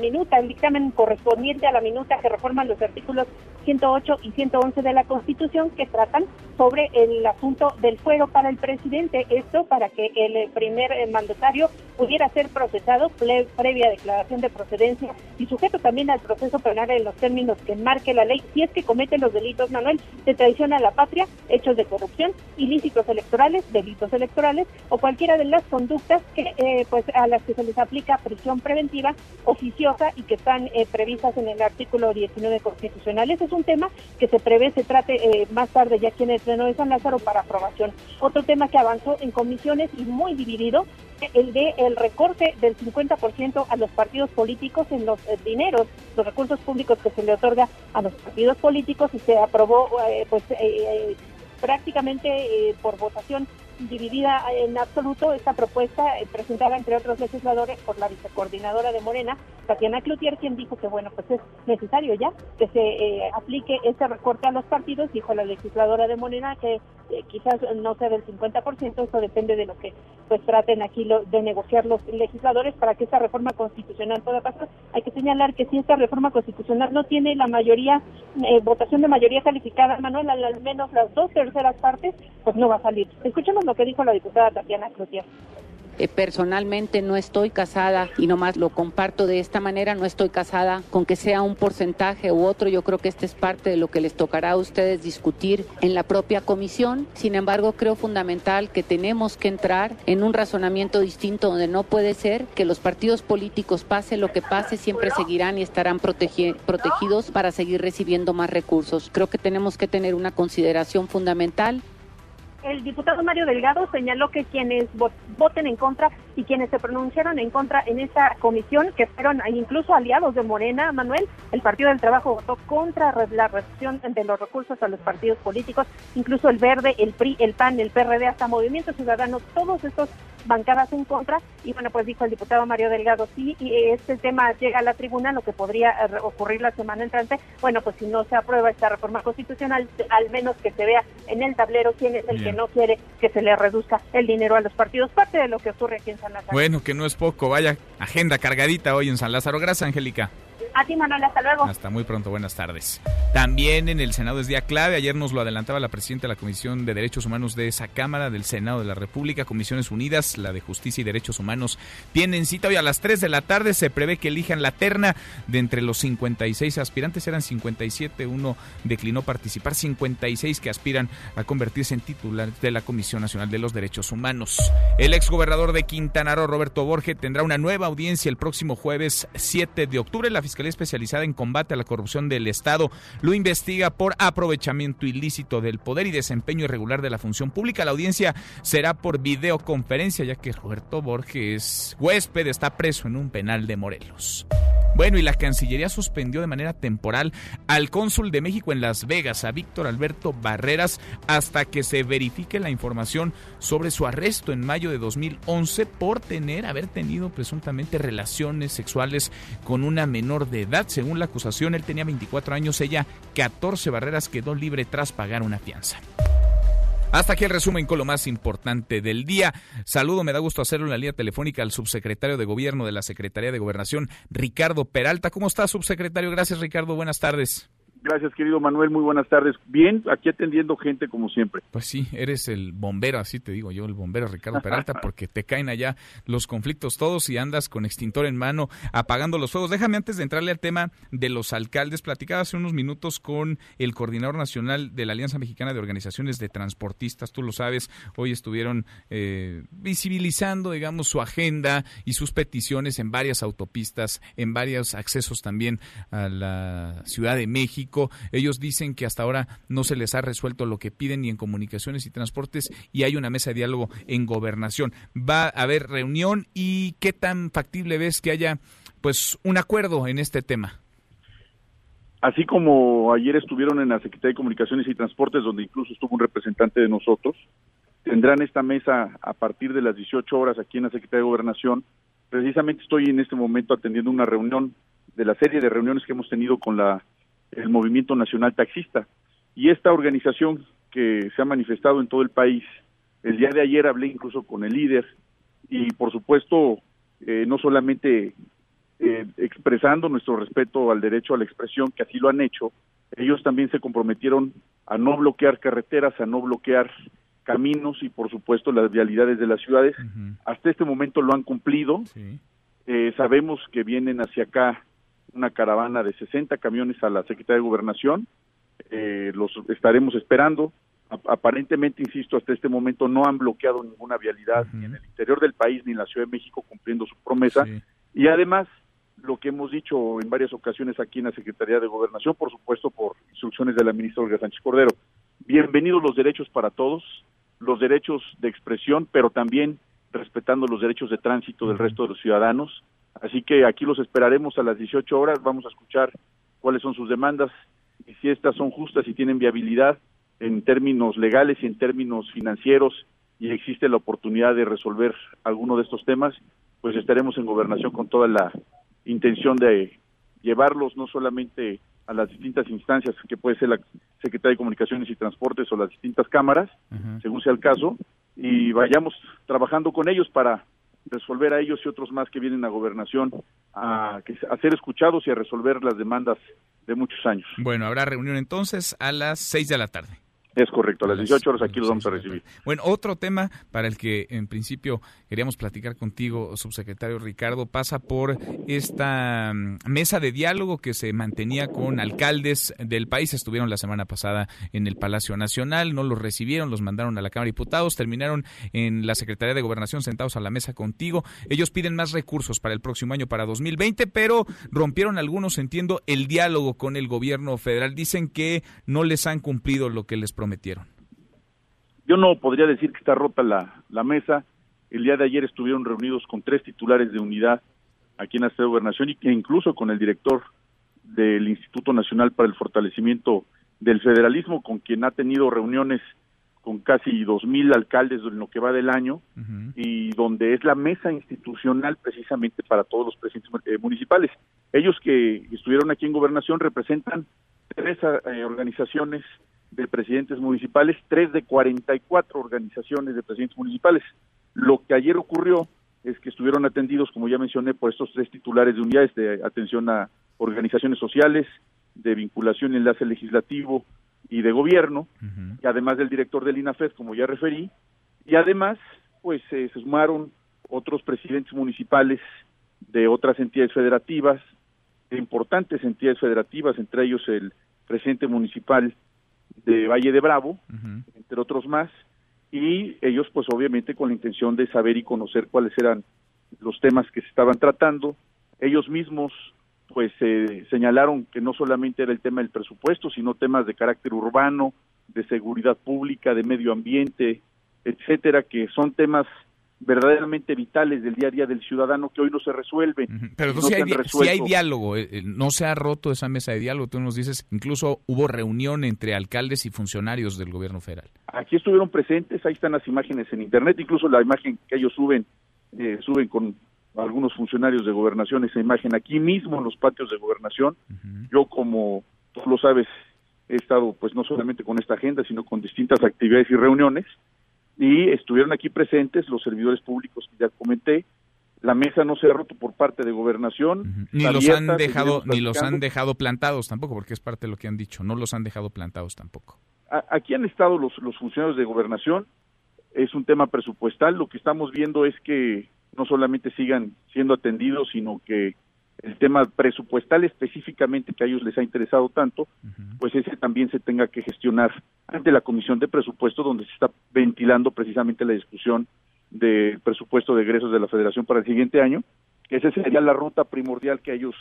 minuta, el dictamen correspondiente a la minuta que reforman los artículos 108 y 111 de la Constitución que tratan sobre el asunto del fuero para el presidente. Esto para que el primer mandatario pudiera ser procesado previa declaración de procedencia y sujeto también al proceso penal en los términos que marque la ley si es que comete los delitos, Manuel, de traición a la patria, hechos de corrupción, ilícitos electorales, delitos electorales o cualquiera de las conductas que eh, pues a las que se les aplica prisión preventiva oficiosa y que están eh, previstas en el artículo 19 constitucional. Ese es un tema que se prevé se trate eh, más tarde ya aquí en el Pleno de San Lázaro para aprobación. Otro tema que avanzó en comisiones y muy dividido, el de el recorte del 50% a los partidos políticos en los eh, dineros, los recursos públicos que se le otorga a los partidos políticos y se aprobó pues prácticamente por votación dividida en absoluto esta propuesta eh, presentada entre otros legisladores por la vicecoordinadora de Morena, Tatiana Cloutier, quien dijo que bueno, pues es necesario ya que se eh, aplique este recorte a los partidos, dijo la legisladora de Morena que eh, quizás no sea del 50%, eso depende de lo que pues traten aquí de negociar los legisladores para que esta reforma constitucional pueda pasar. Hay que señalar que si esta reforma constitucional no tiene la mayoría, votación de mayoría calificada, Manuel, al menos las dos terceras partes, pues no va a salir. Escuchemos lo que dijo la diputada Tatiana Cloutier.
Eh, personalmente no estoy casada y nomás lo comparto de esta manera, no estoy casada con que sea un porcentaje u otro, yo creo que este es parte de lo que les tocará a ustedes discutir en la propia comisión, sin embargo creo fundamental que tenemos que entrar en un razonamiento distinto donde no puede ser que los partidos políticos pase lo que pase, siempre seguirán y estarán protegidos para seguir recibiendo más recursos. Creo que tenemos que tener una consideración fundamental
el diputado Mario Delgado señaló que quienes voten en contra y quienes se pronunciaron en contra en esta comisión, que fueron incluso aliados de Morena, Manuel, el Partido del Trabajo votó contra la reducción de los recursos a los partidos políticos, incluso el Verde, el PRI, el PAN, el PRD, hasta Movimiento Ciudadano, todos estos bancadas en contra. Y bueno pues dijo el diputado Mario Delgado sí y este tema llega a la tribuna lo que podría eh, ocurrir la semana entrante. Bueno pues si no se aprueba esta reforma constitucional al menos que se vea en el tablero quién es el que no quiere que se le reduzca el dinero a los partidos. Parte de lo que ocurre aquí en San Lázaro.
Bueno que no es poco. Vaya agenda cargadita hoy en San Lázaro. Gracias Angélica
a ti, Manuel, hasta luego.
Hasta muy pronto, buenas tardes. También en el Senado es día clave. Ayer nos lo adelantaba la presidenta de la Comisión de Derechos Humanos de esa Cámara del Senado de la República, Comisiones Unidas, la de Justicia y Derechos Humanos, tienen cita hoy a las 3 de la tarde. Se prevé que elijan la terna de entre los 56 aspirantes. Eran 57, uno declinó participar, 56 que aspiran a convertirse en titular de la Comisión Nacional de los Derechos Humanos. El exgobernador de Quintana Roo, Roberto Borge, tendrá una nueva audiencia el próximo jueves 7 de octubre. La Fiscalía Especializada en Combate a la Corrupción del Estado lo investiga por aprovechamiento ilícito del poder y desempeño irregular de la función pública. La audiencia será por videoconferencia, ya que Roberto Borges, huésped, está preso en un penal de Morelos. Bueno, y la Cancillería suspendió de manera temporal al cónsul de México en Las Vegas, a Víctor Alberto Barreras, hasta que se verifique la información sobre su arresto en mayo de 2011 por tener, haber tenido presuntamente relaciones sexuales con una menor de edad. Según la acusación, él tenía 24 años, ella 14 Barreras quedó libre tras pagar una fianza. Hasta aquí el resumen con lo más importante del día. Saludo, me da gusto hacerlo en la línea telefónica al subsecretario de Gobierno de la Secretaría de Gobernación, Ricardo Peralta. ¿Cómo está, subsecretario? Gracias, Ricardo. Buenas tardes.
Gracias, querido Manuel. Muy buenas tardes. Bien, aquí atendiendo gente como siempre.
Pues sí, eres el bombero, así te digo yo, el bombero Ricardo Peralta, *laughs* porque te caen allá los conflictos todos y andas con extintor en mano apagando los fuegos. Déjame antes de entrarle al tema de los alcaldes, platicaba hace unos minutos con el coordinador nacional de la Alianza Mexicana de Organizaciones de Transportistas. Tú lo sabes, hoy estuvieron eh, visibilizando, digamos, su agenda y sus peticiones en varias autopistas, en varios accesos también a la Ciudad de México ellos dicen que hasta ahora no se les ha resuelto lo que piden ni en comunicaciones y transportes y hay una mesa de diálogo en gobernación. Va a haber reunión y qué tan factible ves que haya pues un acuerdo en este tema.
Así como ayer estuvieron en la Secretaría de Comunicaciones y Transportes, donde incluso estuvo un representante de nosotros, tendrán esta mesa a partir de las 18 horas aquí en la Secretaría de Gobernación. Precisamente estoy en este momento atendiendo una reunión de la serie de reuniones que hemos tenido con la el Movimiento Nacional Taxista. Y esta organización que se ha manifestado en todo el país, el día de ayer hablé incluso con el líder y por supuesto eh, no solamente eh, expresando nuestro respeto al derecho a la expresión, que así lo han hecho, ellos también se comprometieron a no bloquear carreteras, a no bloquear caminos y por supuesto las vialidades de las ciudades. Hasta este momento lo han cumplido. Eh, sabemos que vienen hacia acá una caravana de 60 camiones a la Secretaría de Gobernación. Eh, los estaremos esperando. aparentemente, insisto, hasta este momento no han bloqueado ninguna vialidad ni en el interior del país ni en la Ciudad de México cumpliendo su promesa. Y además, lo que hemos dicho en varias ocasiones aquí en la Secretaría de Gobernación, por supuesto por instrucciones de la ministra Olga Sánchez Cordero, bienvenidos los derechos para todos, los derechos de expresión, pero también respetando los derechos de tránsito del resto de los ciudadanos. Así que aquí los esperaremos a las 18 horas, vamos a escuchar cuáles son sus demandas y si estas son justas y tienen viabilidad en términos legales y en términos financieros y existe la oportunidad de resolver alguno de estos temas, pues estaremos en gobernación con toda la intención de llevarlos no solamente a las distintas instancias que puede ser la Secretaría de Comunicaciones y Transportes o las distintas cámaras, según sea el caso, y vayamos trabajando con ellos para resolver a ellos y otros más que vienen a gobernación a, a ser escuchados y a resolver las demandas de muchos años.
Bueno, habrá reunión entonces a las seis de la tarde.
Es correcto, a las 18 horas aquí los vamos a recibir.
Bueno, otro tema para el que en principio queríamos platicar contigo, subsecretario Ricardo, pasa por esta mm, mesa de diálogo que se mantenía con alcaldes del país. Estuvieron la semana pasada en el Palacio Nacional, no los recibieron, los mandaron a la Cámara de Diputados, terminaron en la Secretaría de Gobernación sentados a la mesa contigo. Ellos piden más recursos para el próximo año, para 2020, pero rompieron algunos, entiendo, el diálogo con el gobierno federal. Dicen que no les han cumplido lo que les prometieron?
Yo no podría decir que está rota la, la mesa. El día de ayer estuvieron reunidos con tres titulares de unidad aquí en la Ciudad de Gobernación e incluso con el director del Instituto Nacional para el Fortalecimiento del Federalismo, con quien ha tenido reuniones con casi dos mil alcaldes en lo que va del año y donde es la mesa institucional precisamente para todos los presidentes eh, municipales. Ellos que estuvieron aquí en gobernación representan tres eh, organizaciones de presidentes municipales, tres de 44 organizaciones de presidentes municipales. Lo que ayer ocurrió es que estuvieron atendidos, como ya mencioné, por estos tres titulares de unidades de atención a organizaciones sociales, de vinculación y enlace legislativo y de gobierno, y además del director del INAFED, como ya referí, y además, pues se sumaron otros presidentes municipales de otras entidades federativas, de importantes entidades federativas, entre ellos el presidente municipal de Valle de Bravo, entre otros más, y ellos pues obviamente con la intención de saber y conocer cuáles eran los temas que se estaban tratando. Ellos mismos pues eh, señalaron que no solamente era el tema del presupuesto, sino temas de carácter urbano, de seguridad pública, de medio ambiente, etcétera, que son temas verdaderamente vitales del día a día del ciudadano que hoy no se resuelven.
Pero no si, hay, hay, diálogo, eh, eh, no se ha roto esa mesa de diálogo, tú nos dices, incluso hubo reunión entre alcaldes y funcionarios del gobierno federal.
Aquí estuvieron presentes, ahí están las imágenes en internet, incluso la imagen que ellos suben, eh, suben con algunos funcionarios de gobernación, esa imagen aquí mismo en los patios de gobernación. Yo como tú lo sabes, he estado pues no solamente con esta agenda, sino con distintas actividades y reuniones y estuvieron aquí presentes los servidores públicos que ya comenté, la mesa no se ha roto por parte de gobernación.
Ni los han dejado, ni los han dejado plantados tampoco, porque es parte de lo que han dicho. No los han dejado plantados tampoco.
aquí han estado los, los funcionarios de gobernación. Es un tema presupuestal. Lo que estamos viendo es que no solamente sigan siendo atendidos, sino que el tema presupuestal específicamente que a ellos les ha interesado tanto, pues ese también se tenga que gestionar ante la Comisión de Presupuesto, donde se está ventilando precisamente la discusión del presupuesto de egresos de la Federación para el siguiente año, esa sería la ruta primordial que ellos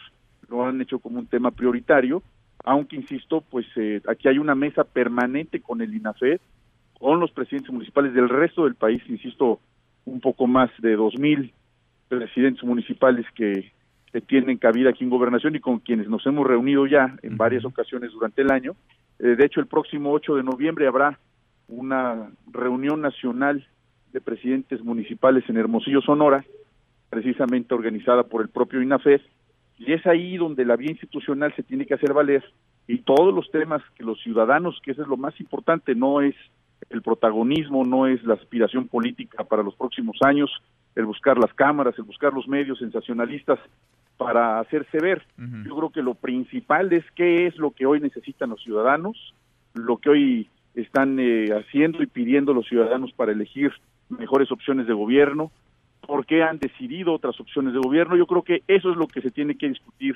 lo han hecho como un tema prioritario, aunque insisto, pues eh, aquí hay una mesa permanente con el INAFED, con los presidentes municipales del resto del país, insisto, un poco más de dos mil presidentes municipales que, tienen cabida aquí en gobernación y con quienes nos hemos reunido ya en varias ocasiones durante el año. Eh, de hecho, el próximo 8 de noviembre habrá una reunión nacional de presidentes municipales en Hermosillo, Sonora, precisamente organizada por el propio INAFES, y es ahí donde la vía institucional se tiene que hacer valer y todos los temas que los ciudadanos, que eso es lo más importante, no es el protagonismo, no es la aspiración política para los próximos años, el buscar las cámaras, el buscar los medios sensacionalistas para hacerse ver. Yo creo que lo principal es qué es lo que hoy necesitan los ciudadanos, lo que hoy están eh, haciendo y pidiendo los ciudadanos para elegir mejores opciones de gobierno, por qué han decidido otras opciones de gobierno. Yo creo que eso es lo que se tiene que discutir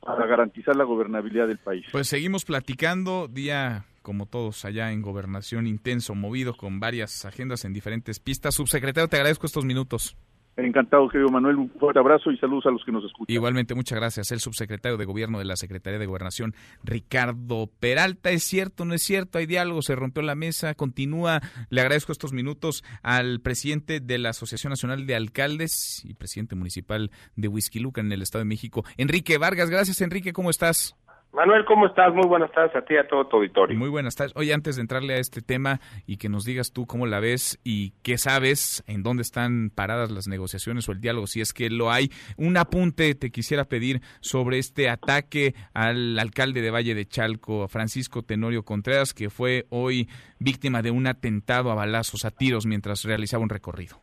para garantizar la gobernabilidad del país.
Pues seguimos platicando día como todos allá en gobernación intenso, movido con varias agendas en diferentes pistas. Subsecretario, te agradezco estos minutos.
Encantado, querido Manuel. Un fuerte abrazo y saludos a los que nos escuchan.
Igualmente, muchas gracias. El subsecretario de Gobierno de la Secretaría de Gobernación, Ricardo Peralta. ¿Es cierto no es cierto? Hay diálogo, se rompió la mesa, continúa. Le agradezco estos minutos al presidente de la Asociación Nacional de Alcaldes y presidente municipal de Luca en el Estado de México, Enrique Vargas. Gracias, Enrique. ¿Cómo estás?
Manuel, ¿cómo estás? Muy buenas tardes a ti y a todo tu auditorio.
Muy buenas tardes. Oye, antes de entrarle a este tema y que nos digas tú cómo la ves y qué sabes, en dónde están paradas las negociaciones o el diálogo, si es que lo hay, un apunte te quisiera pedir sobre este ataque al alcalde de Valle de Chalco, Francisco Tenorio Contreras, que fue hoy víctima de un atentado a balazos, a tiros, mientras realizaba un recorrido.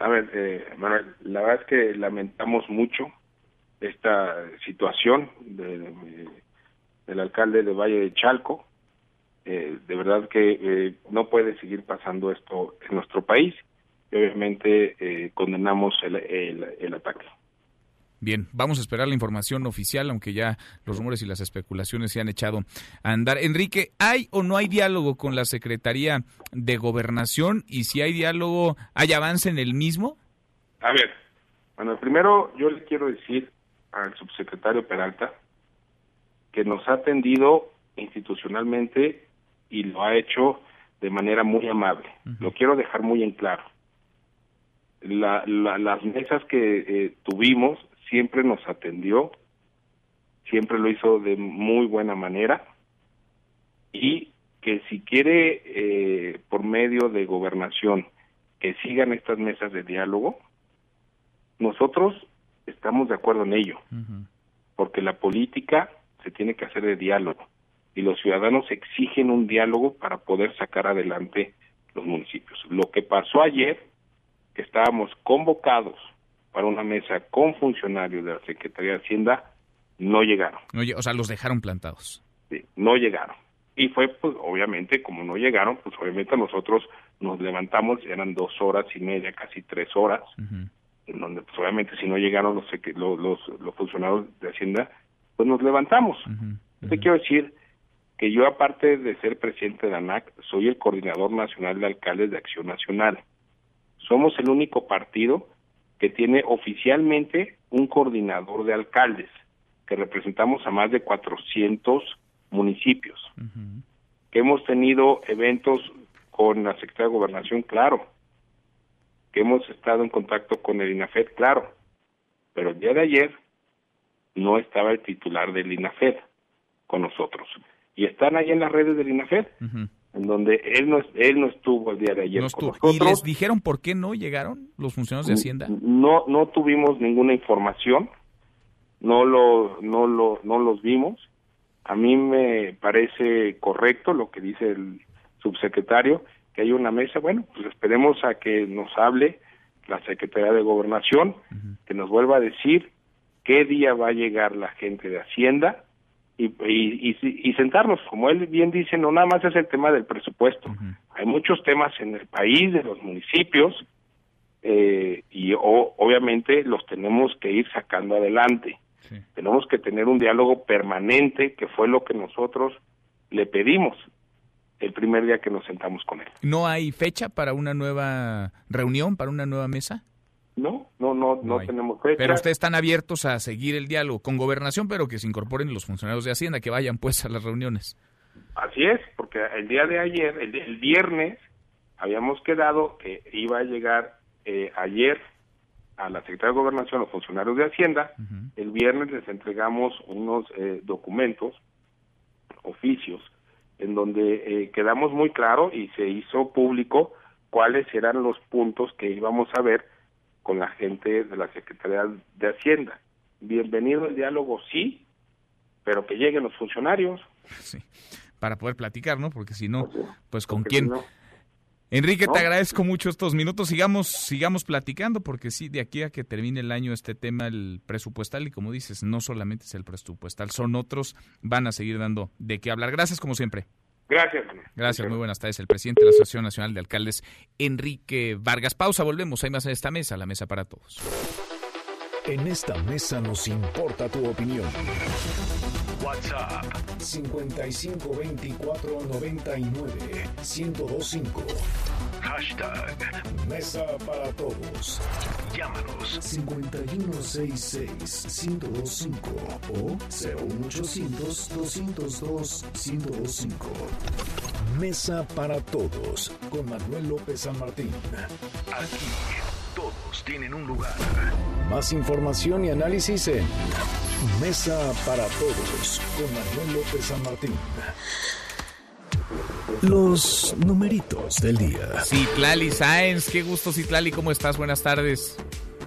A ver, eh, Manuel, la verdad es que lamentamos mucho esta situación de del alcalde de Valle de Chalco. Eh, de verdad que eh, no puede seguir pasando esto en nuestro país y obviamente eh, condenamos el, el, ataque.
Bien, vamos a esperar la información oficial, aunque ya los rumores y las especulaciones se han echado a andar. Enrique, ¿hay o no hay diálogo con la Secretaría de Gobernación? Y si hay diálogo, ¿hay avance en el mismo?
A ver, bueno, primero yo le quiero decir al subsecretario Peralta que nos ha atendido institucionalmente y lo ha hecho de manera muy amable. Lo quiero dejar muy en claro. las mesas que eh, tuvimos siempre nos atendió, siempre lo hizo de muy buena manera y que si quiere eh, por medio de gobernación que sigan estas mesas de diálogo, nosotros estamos de acuerdo en ello, porque la política se tiene que hacer de diálogo y los ciudadanos exigen un diálogo para poder sacar adelante los municipios. Lo que pasó ayer, que estábamos convocados para una mesa con funcionarios de la Secretaría de Hacienda, no llegaron.
o sea, los dejaron plantados.
Sí, no llegaron. Y fue, pues, obviamente, como no llegaron, pues, obviamente nosotros nos levantamos, eran dos horas y media, casi tres horas, en donde, pues, obviamente, si no llegaron los, los, los, los funcionarios de Hacienda, pues nos levantamos. Te quiero decir que yo, aparte de ser presidente de la ANAC, soy el coordinador nacional de alcaldes de Acción Nacional. Somos el único partido que tiene oficialmente un coordinador de alcaldes, que representamos a más de 400 municipios. Que hemos tenido eventos con la Secretaría de Gobernación, claro. Que hemos estado en contacto con el INAFED, claro. Pero el día de ayer no estaba el titular del INAFED con nosotros. Y están ahí en las redes del INAFED, en donde él no, él no estuvo el día de ayer con nosotros.
¿Y les dijeron por qué no llegaron los funcionarios de Hacienda?
No, no tuvimos ninguna información, no lo, no lo, no los vimos. A mí me parece correcto lo que dice el subsecretario, que hay una mesa. Bueno, pues esperemos a que nos hable la Secretaría de Gobernación, que nos vuelva a decir qué día va a llegar la gente de Hacienda y, y, y, sentarnos. Como él bien dice, no nada más es el tema del presupuesto. Hay muchos temas en el país, de los municipios, eh, y obviamente los tenemos que ir sacando adelante. Tenemos que tener un diálogo permanente, que fue lo que nosotros le pedimos el primer día que nos sentamos con él.
¿No hay fecha para una nueva reunión, para una nueva mesa?
No, no, no, no, tenemos fecha.
Pero ustedes están abiertos a seguir el diálogo con gobernación, pero que se incorporen los funcionarios de Hacienda, que vayan pues a las reuniones.
Así es, porque el día de ayer, el, el viernes, habíamos quedado que iba a llegar eh, ayer a la Secretaría de Gobernación, los funcionarios de Hacienda. El viernes les entregamos unos eh, documentos, oficios, en donde eh, quedamos muy claro y se hizo público cuáles eran los puntos que íbamos a ver con la gente de la Secretaría de Hacienda. Bienvenido el diálogo, sí, pero que lleguen los funcionarios.
Sí, para poder platicar, ¿no? Porque si no, pues con quién... Enrique, te agradezco mucho estos minutos. Sigamos, sigamos platicando, porque sí, de aquí a que termine el año este tema, el presupuestal, y como dices, no solamente es el presupuestal, son otros, van a seguir dando de qué hablar. Gracias, como siempre.
Gracias.
Gracias, muy buenas tardes. El presidente de la Asociación Nacional de Alcaldes, Enrique Vargas. Pausa, volvemos. Hay más en esta mesa, la mesa para todos.
En esta mesa nos importa tu opinión. WhatsApp 5524991025. Hashtag Mesa para Todos. Llámanos 51661025 o 01800 202 1025. Mesa para Todos con Manuel López San Martín. Aquí todos tienen un lugar. Más información y análisis en Mesa para Todos con Manuel López San Martín. Los numeritos del día.
Citlali Sáenz, qué gusto Citlali, ¿cómo estás? Buenas tardes.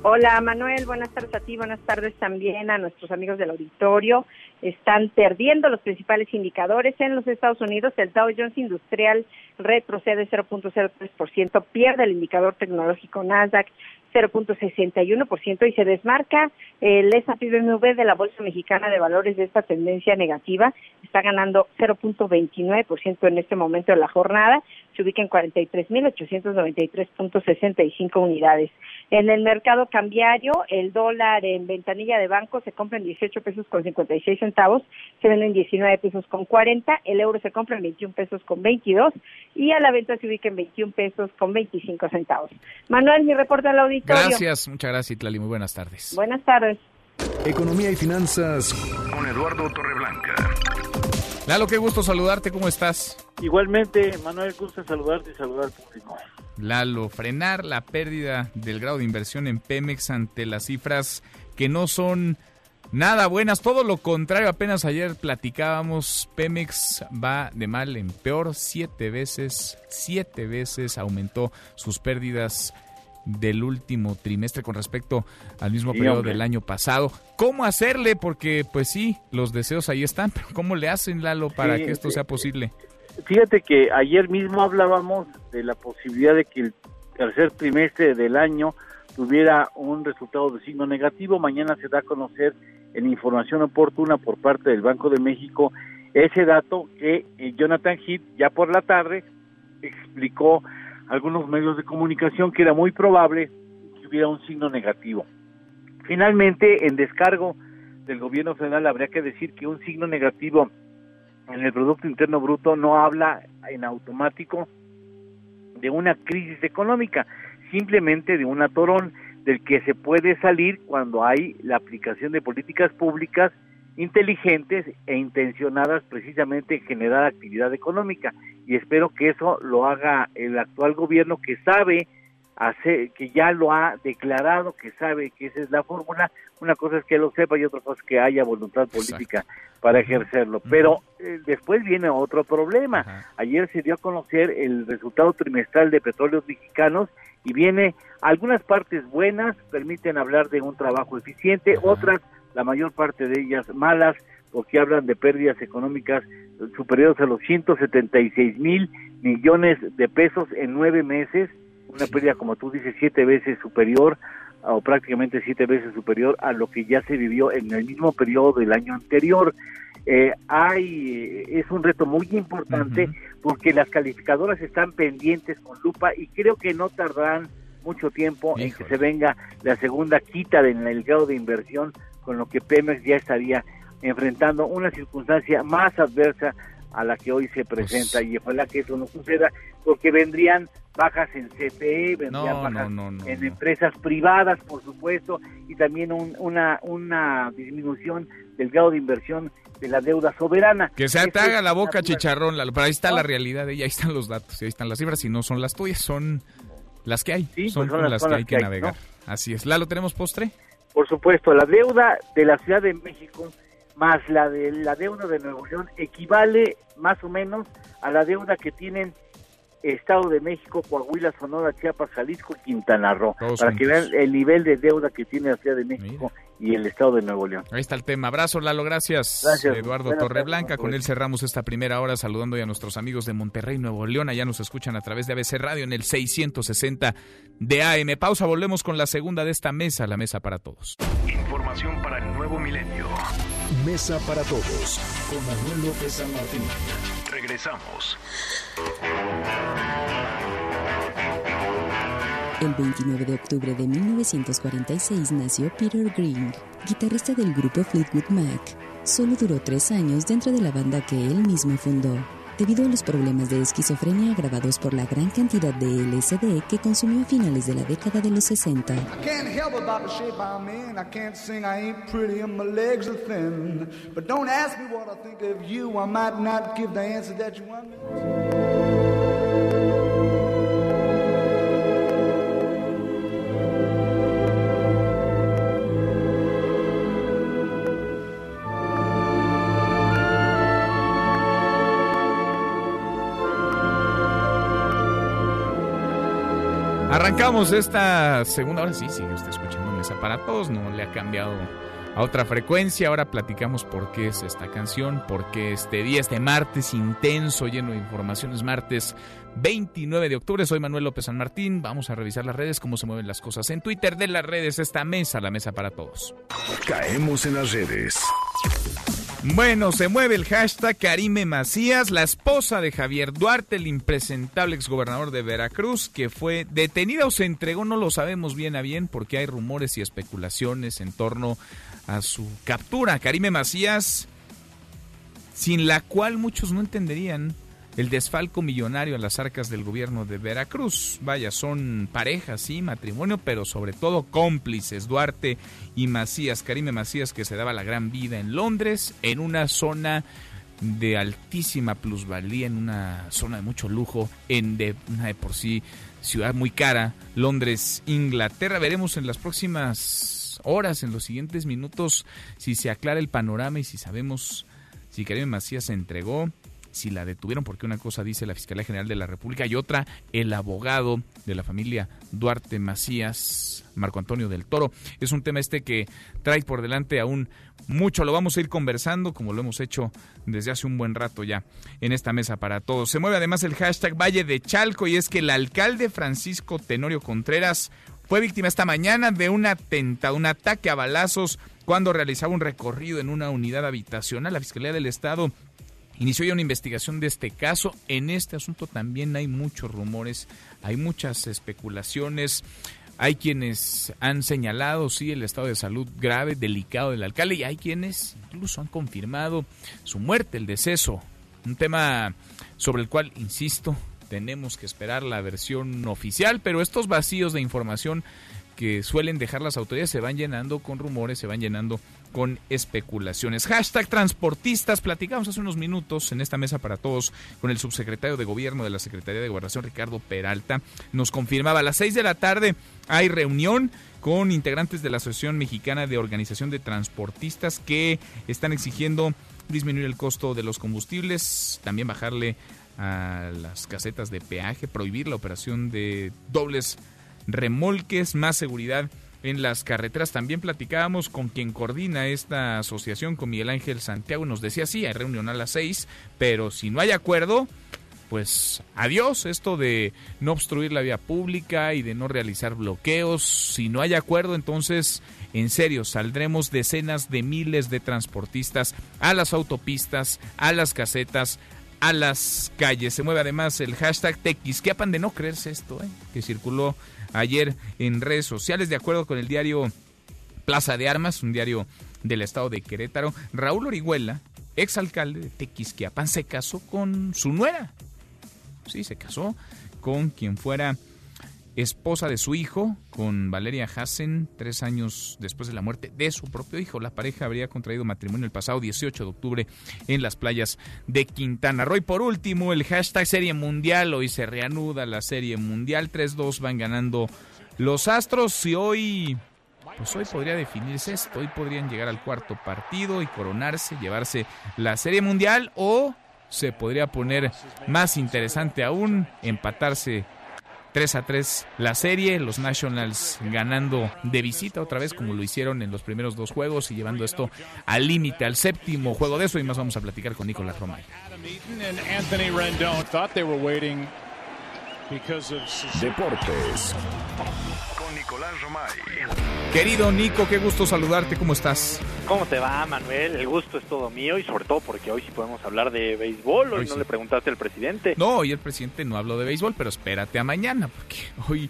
Hola Manuel, buenas tardes a ti, buenas tardes también a nuestros amigos del auditorio. Están perdiendo los principales indicadores en los Estados Unidos. El Dow Jones Industrial retrocede 0.03%, pierde el indicador tecnológico Nasdaq 0.61% y se desmarca el S&P BMW de la Bolsa Mexicana de Valores de esta tendencia negativa. Está ganando 0.29% en este momento de la jornada. Se ubica en 43.893.65 unidades. En el mercado cambiario, el dólar en ventanilla de banco se compra en 18 pesos con 56 centavos, se vende en 19 pesos con 40, el euro se compra en 21 pesos con 22 y a la venta se ubica en 21 pesos con 25 centavos. Manuel, mi reporte al auditorio.
Gracias, muchas gracias, Itlali. Muy buenas tardes.
Buenas tardes.
Economía y finanzas con Eduardo Torreblanca.
Lalo, qué gusto saludarte, ¿cómo estás?
Igualmente, Manuel, gusto saludarte y saludar al público.
Lalo, frenar la pérdida del grado de inversión en Pemex ante las cifras que no son nada buenas, todo lo contrario, apenas ayer platicábamos, Pemex va de mal en peor, siete veces, siete veces aumentó sus pérdidas del último trimestre con respecto al mismo
Sí,
periodo
hombre.
del año pasado. ¿Cómo hacerle? Porque pues sí, los deseos ahí están, *laughs* pero ¿cómo le hacen, Lalo, para
Sí,
que esto
sí.
sea posible?
Fíjate que ayer mismo hablábamos de la posibilidad de que el tercer trimestre del año tuviera un resultado de signo negativo. Mañana se da a conocer en información oportuna por parte del Banco de México ese dato que eh, Jonathan Heath ya por la tarde explicó algunos medios de comunicación que era muy probable que hubiera un signo negativo. Finalmente, en descargo del gobierno federal habría que decir que un signo negativo en el Producto Interno Bruto no habla en automático de una crisis económica, simplemente de un atorón del que se puede salir cuando hay la aplicación de políticas públicas inteligentes e intencionadas precisamente en generar actividad económica y espero que eso lo haga el actual gobierno que sabe hacer, que ya lo ha declarado, que sabe que esa es la fórmula. Una cosa es que lo sepa y otra cosa es que haya voluntad política para ejercerlo. Pero eh, después viene otro problema. Ayer se dio a conocer el resultado trimestral de petróleos mexicanos y viene algunas partes buenas, permiten hablar de un trabajo eficiente, otras, la mayor parte de ellas malas, porque hablan de pérdidas económicas superiores a los 176 mil millones de pesos en nueve meses una pérdida, como tú dices, siete veces superior o prácticamente siete veces superior a lo que ya se vivió en el mismo periodo del año anterior. Eh, hay es un reto muy importante porque las calificadoras están pendientes con lupa y creo que no tardarán mucho tiempo en que se venga la segunda quita del grado de inversión con lo que Pemex ya estaría enfrentando una circunstancia más adversa a la que hoy se presenta. Y ojalá que eso no suceda porque vendrían bajas en CFE, vendrían bajas en empresas privadas, por supuesto, y también una, una disminución del grado de inversión de la deuda soberana.
Que se te haga la boca, chicharrón, pero ahí está la realidad, y ahí están los datos, y ahí están las cifras, y no son las tuyas, son las que hay,
pues
son, las, que hay que, navegar. Así es. ¿Lalo, tenemos postre?
Por supuesto, la deuda de la Ciudad de México más la de la deuda de Nuevo León equivale más o menos a la deuda que tienen Estado de México, Coahuila, Sonora, Chiapas, Jalisco y Quintana Roo, para que vean el nivel de deuda que tiene la Ciudad de México y el Estado de Nuevo León.
Ahí está el tema. Abrazo, Lalo, gracias.
Gracias.
Eduardo Torreblanca, con él cerramos esta primera hora saludando ya a nuestros amigos de Monterrey, Nuevo León. Allá nos escuchan a través de ABC Radio en el 660 de AM. Pausa, volvemos con la segunda de esta mesa, la mesa para todos.
Información para el nuevo milenio. Mesa para todos con Manuel López San Martín. Regresamos.
El 29 de octubre de 1946 nació Peter Green, guitarrista del grupo Fleetwood Mac. Solo duró tres años dentro de la banda que él mismo fundó, debido a los problemas de esquizofrenia agravados por la gran cantidad de LSD que consumió a finales de la década de los 60.
Arrancamos esta segunda hora. Sí, sigue usted escuchando Mesa para Todos. No le ha cambiado a otra frecuencia. Ahora platicamos por qué es esta canción, por qué este día, este martes intenso, lleno de informaciones. Martes 29 de octubre. Soy Manuel López San Martín. Vamos a revisar las redes, cómo se mueven las cosas en Twitter de las redes. Esta mesa, la mesa para todos.
Caemos en las redes.
Bueno, se mueve el hashtag Karime Macías, la esposa de Javier Duarte, el impresentable exgobernador de Veracruz, que fue detenida o se entregó, no lo sabemos bien a bien, porque hay rumores y especulaciones en torno a su captura. Karime Macías, sin la cual muchos no entenderían el desfalco millonario a las arcas del gobierno de Veracruz. Vaya, son parejas, sí, matrimonio, pero sobre todo cómplices, Duarte y Macías, Karime Macías que se daba la gran vida en Londres, en una zona de altísima plusvalía, en una zona de mucho lujo, en de de por sí ciudad muy cara, Londres, Inglaterra. Veremos en las próximas horas, en los siguientes minutos, si se aclara el panorama y si sabemos si Karime Macías se entregó, si la detuvieron, porque una cosa dice la Fiscalía General de la República y otra el abogado de la familia Duarte Macías, Marco Antonio del Toro. Es un tema este que trae por delante aún mucho, lo vamos a ir conversando como lo hemos hecho desde hace un buen rato ya en esta mesa para todos. Se mueve además el hashtag Valle de Chalco y es que el alcalde Francisco Tenorio Contreras fue víctima esta mañana de un atentado, un ataque a balazos cuando realizaba un recorrido en una unidad habitacional. La Fiscalía del Estado inició ya una investigación de este caso. En este asunto también hay muchos rumores, hay muchas especulaciones. Hay quienes han señalado, sí, el estado de salud grave, delicado del alcalde, y hay quienes incluso han confirmado su muerte, el deceso. Un tema sobre el cual, insisto, tenemos que esperar la versión oficial, pero estos vacíos de información que suelen dejar las autoridades se van llenando con rumores, se van llenando con especulaciones. Hashtag transportistas. Platicamos hace unos minutos en esta mesa para todos con el subsecretario de Gobierno de la Secretaría de Gobernación, Ricardo Peralta. Nos confirmaba a las seis de la tarde hay reunión con integrantes de la Asociación Mexicana de Organización de Transportistas que están exigiendo disminuir el costo de los combustibles, también bajarle a las casetas de peaje, prohibir la operación de dobles remolques, más seguridad en las carreteras. También platicábamos con quien coordina esta asociación, con Miguel Ángel Santiago, nos decía, sí, hay reunión a las seis, pero si no hay acuerdo, pues adiós esto de no obstruir la vía pública y de no realizar bloqueos. Si no hay acuerdo, entonces en serio, saldremos decenas de miles de transportistas a las autopistas, a las casetas, a las calles. Se mueve además el hashtag Tequisquiapan de no creerse esto, ¿eh? que circuló ayer en redes sociales, de acuerdo con el diario Plaza de Armas, un diario del estado de Querétaro. Raúl Orihuela, exalcalde de Tequisquiapan, se casó con su nuera. Sí, se casó con quien fuera esposa de su hijo, con Valeria Hassen, tres años después de la muerte de su propio hijo. La pareja habría contraído matrimonio el pasado 18 de octubre en las playas de Quintana Roo. Y por último, el hashtag Serie Mundial. Hoy se reanuda la Serie Mundial. 3-2 van ganando los Astros y hoy... Pues hoy podría definirse esto, hoy podrían llegar al cuarto partido y coronarse, llevarse la Serie Mundial o se podría poner más interesante aún, empatarse 3 a 3 la serie, los Nationals ganando de visita otra vez como lo hicieron en los primeros dos juegos y llevando esto al límite, al séptimo juego de eso y más vamos a platicar con Nicolás Romay.
Deportes con Nicolás Romay.
Querido Nico, qué gusto saludarte, ¿cómo estás?
¿Cómo te va, Manuel? El gusto es todo mío y sobre todo porque hoy sí podemos hablar de béisbol. Hoy,
Hoy
no
sí.
le preguntaste al presidente.
No, hoy el presidente no habló de béisbol, pero espérate a mañana, porque hoy,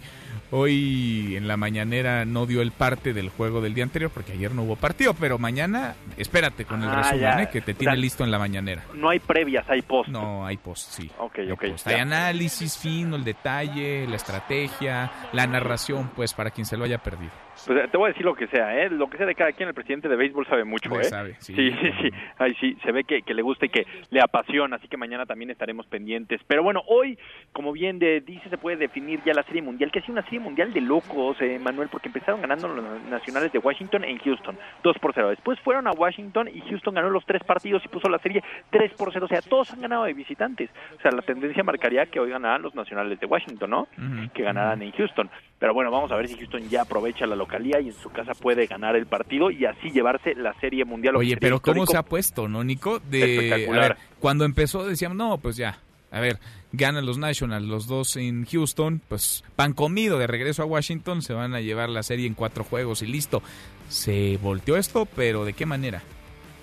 hoy en la mañanera no dio el parte del juego del día anterior, porque ayer no hubo partido, pero mañana espérate con el
Ah,
resumen. ¿eh? que te
O
tiene
sea,
listo en la mañanera.
No hay previas, hay post.
No, hay post, sí.
Ok, ok.
Hay post. Hay análisis fino, el detalle, la estrategia, la narración, pues para quien se lo haya perdido.
Pues, eh, te voy a decir lo que sea, ¿eh? Lo que sea de cada quien, el presidente de béisbol sabe mucho, ¿eh?
sabe, sí,
sí, sí, sí. Ay, sí, se ve que, que le gusta y que le apasiona, así que mañana también estaremos pendientes. Pero bueno, hoy, como bien de, dice, se puede definir ya la Serie Mundial, que sido una Serie Mundial de locos, eh, Manuel, porque empezaron ganando los nacionales de Washington en Houston, 2 por 0. Después fueron a Washington y Houston ganó los tres partidos y puso la serie 3 por 0. O sea, todos han ganado de visitantes. O sea, la tendencia marcaría que hoy ganarán los nacionales de Washington, ¿no? que ganarán en Houston. Pero bueno, vamos a ver si Houston ya aprovecha la localía y en su casa puede ganar el partido y así llevarse la Serie Mundial.
Oye, pero ¿cómo se ha puesto, no, Nico? De,
Espectacular.
a ver, cuando empezó decíamos, no, pues ya, a ver, ganan los Nationals, los dos en Houston, pues pan comido, de regreso a Washington, se van a llevar la serie en cuatro juegos y listo. Se volteó esto, pero ¿de qué manera?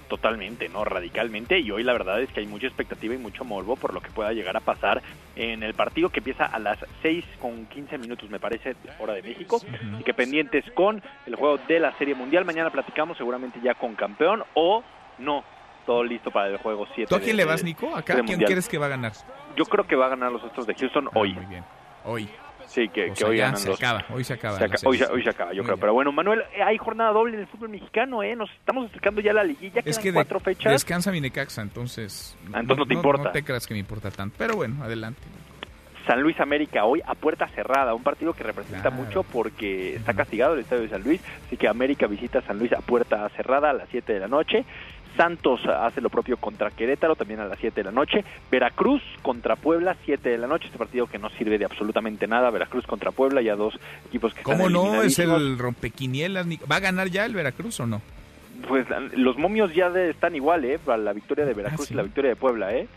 Totalmente, ¿no? Radicalmente. Y hoy la verdad es que hay mucha expectativa y mucho morbo por lo que pueda llegar a pasar en el partido que empieza a las 6 con 15 minutos, me parece, hora de México. Y que pendientes con el juego de la Serie Mundial. Mañana platicamos seguramente ya con campeón o no. Todo listo para el juego 7.
¿Tú a quién le vas, Nico? ¿Acá quién crees que va a ganar?
Yo creo que va a ganar los Astros de Houston hoy.
muy bien. Hoy.
Sí, que,
O
que
sea,
hoy ganan
se
los-
acaba, hoy se acaba.
Se aca- hoy, se, hoy se acaba, yo
Muy
creo.
bien.
Pero bueno, Manuel, eh, hay jornada doble en el fútbol mexicano, ¿eh? Nos estamos acercando ya a la liguilla, quedan
Es que de-
cuatro fechas.
descansa mi Necaxa, entonces...
Ah, entonces no te importa.
No te creas que me importa tanto, pero bueno, adelante.
San Luis América hoy a puerta cerrada, un partido que representa mucho porque está castigado el estadio de San Luis, así que América visita a San Luis a puerta cerrada a las 7 de la noche. Santos hace lo propio contra Querétaro también a las 7 de la noche. Veracruz contra Puebla, 7 de la noche. Este partido que no sirve de absolutamente nada. Veracruz contra Puebla, ya dos equipos que
¿Cómo
están
no? Es el rompequinielas. ¿Va a ganar ya el Veracruz o no?
Pues los momios ya de- están igual, ¿eh? Para la victoria de
Ah,
Veracruz y la victoria de Puebla, ¿eh?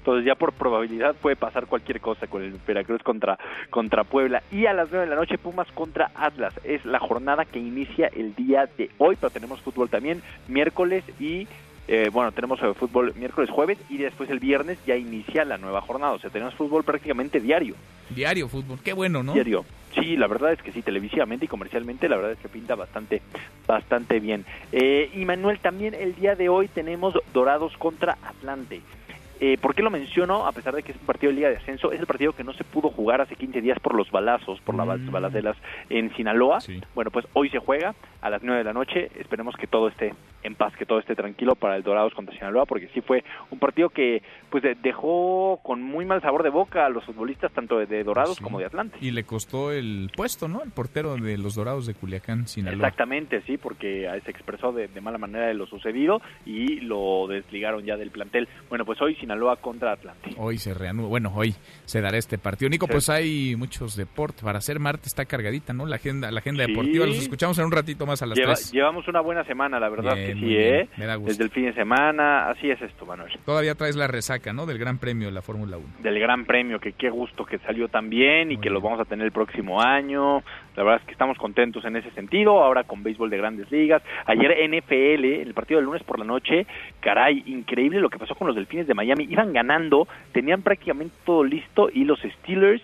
Entonces ya por probabilidad puede pasar cualquier cosa con el Veracruz contra, contra Puebla. Y a las 9 de la noche Pumas contra Atlas. Es la jornada que inicia el día de hoy, pero tenemos fútbol también miércoles y... eh, bueno, tenemos eh, fútbol miércoles, jueves y después el viernes ya inicia la nueva jornada. O sea, tenemos fútbol prácticamente diario.
Diario fútbol. Qué bueno, ¿no?
Diario. Sí, la verdad es que sí, televisivamente y comercialmente, la verdad es que pinta bastante, bastante bien. Eh, y Manuel, también el día de hoy tenemos Dorados contra Atlante. Eh, ¿Por qué lo menciono? A pesar de que es un partido de Liga de Ascenso, es el partido que no se pudo jugar hace 15 días por los balazos, por las
Mm.
balaceras en Sinaloa. Bueno, pues hoy se juega a las 9 de la noche. Esperemos que todo esté en paz, que todo esté tranquilo para el Dorados contra Sinaloa, porque sí fue un partido que pues de- dejó con muy mal sabor de boca a los futbolistas tanto de, Dorados
Sí.
como de Atlante.
Y le costó el puesto, ¿no? El portero de los Dorados de Culiacán, Sinaloa.
Exactamente, sí, porque eh, se expresó de, de mala manera de lo sucedido y lo desligaron ya del plantel. Bueno, pues hoy Sinaloa Sinaloa contra Atlante.
Hoy se reanuda, bueno, hoy se dará este partido. Nico, pues hay muchos deportes. Para ser martes está cargadita, ¿no? La agenda, la agenda
Sí.
deportiva. Los escuchamos en un ratito más a las
Lleva-
3.
llevamos una buena semana, la verdad
Bien,
que sí,
bien.
¿eh?
Me da gusto.
Desde el fin de semana, así es esto, Manuel.
Todavía traes la resaca, ¿no? Del Gran Premio de la Fórmula 1.
Del Gran Premio, que qué gusto que salió tan bien y que lo vamos a tener el próximo año. La verdad es que estamos contentos en ese sentido, ahora con béisbol de grandes ligas. Ayer NFL, el partido del lunes por la noche, caray, increíble lo que pasó con los Delfines de Miami. Iban ganando, tenían prácticamente todo listo y los Steelers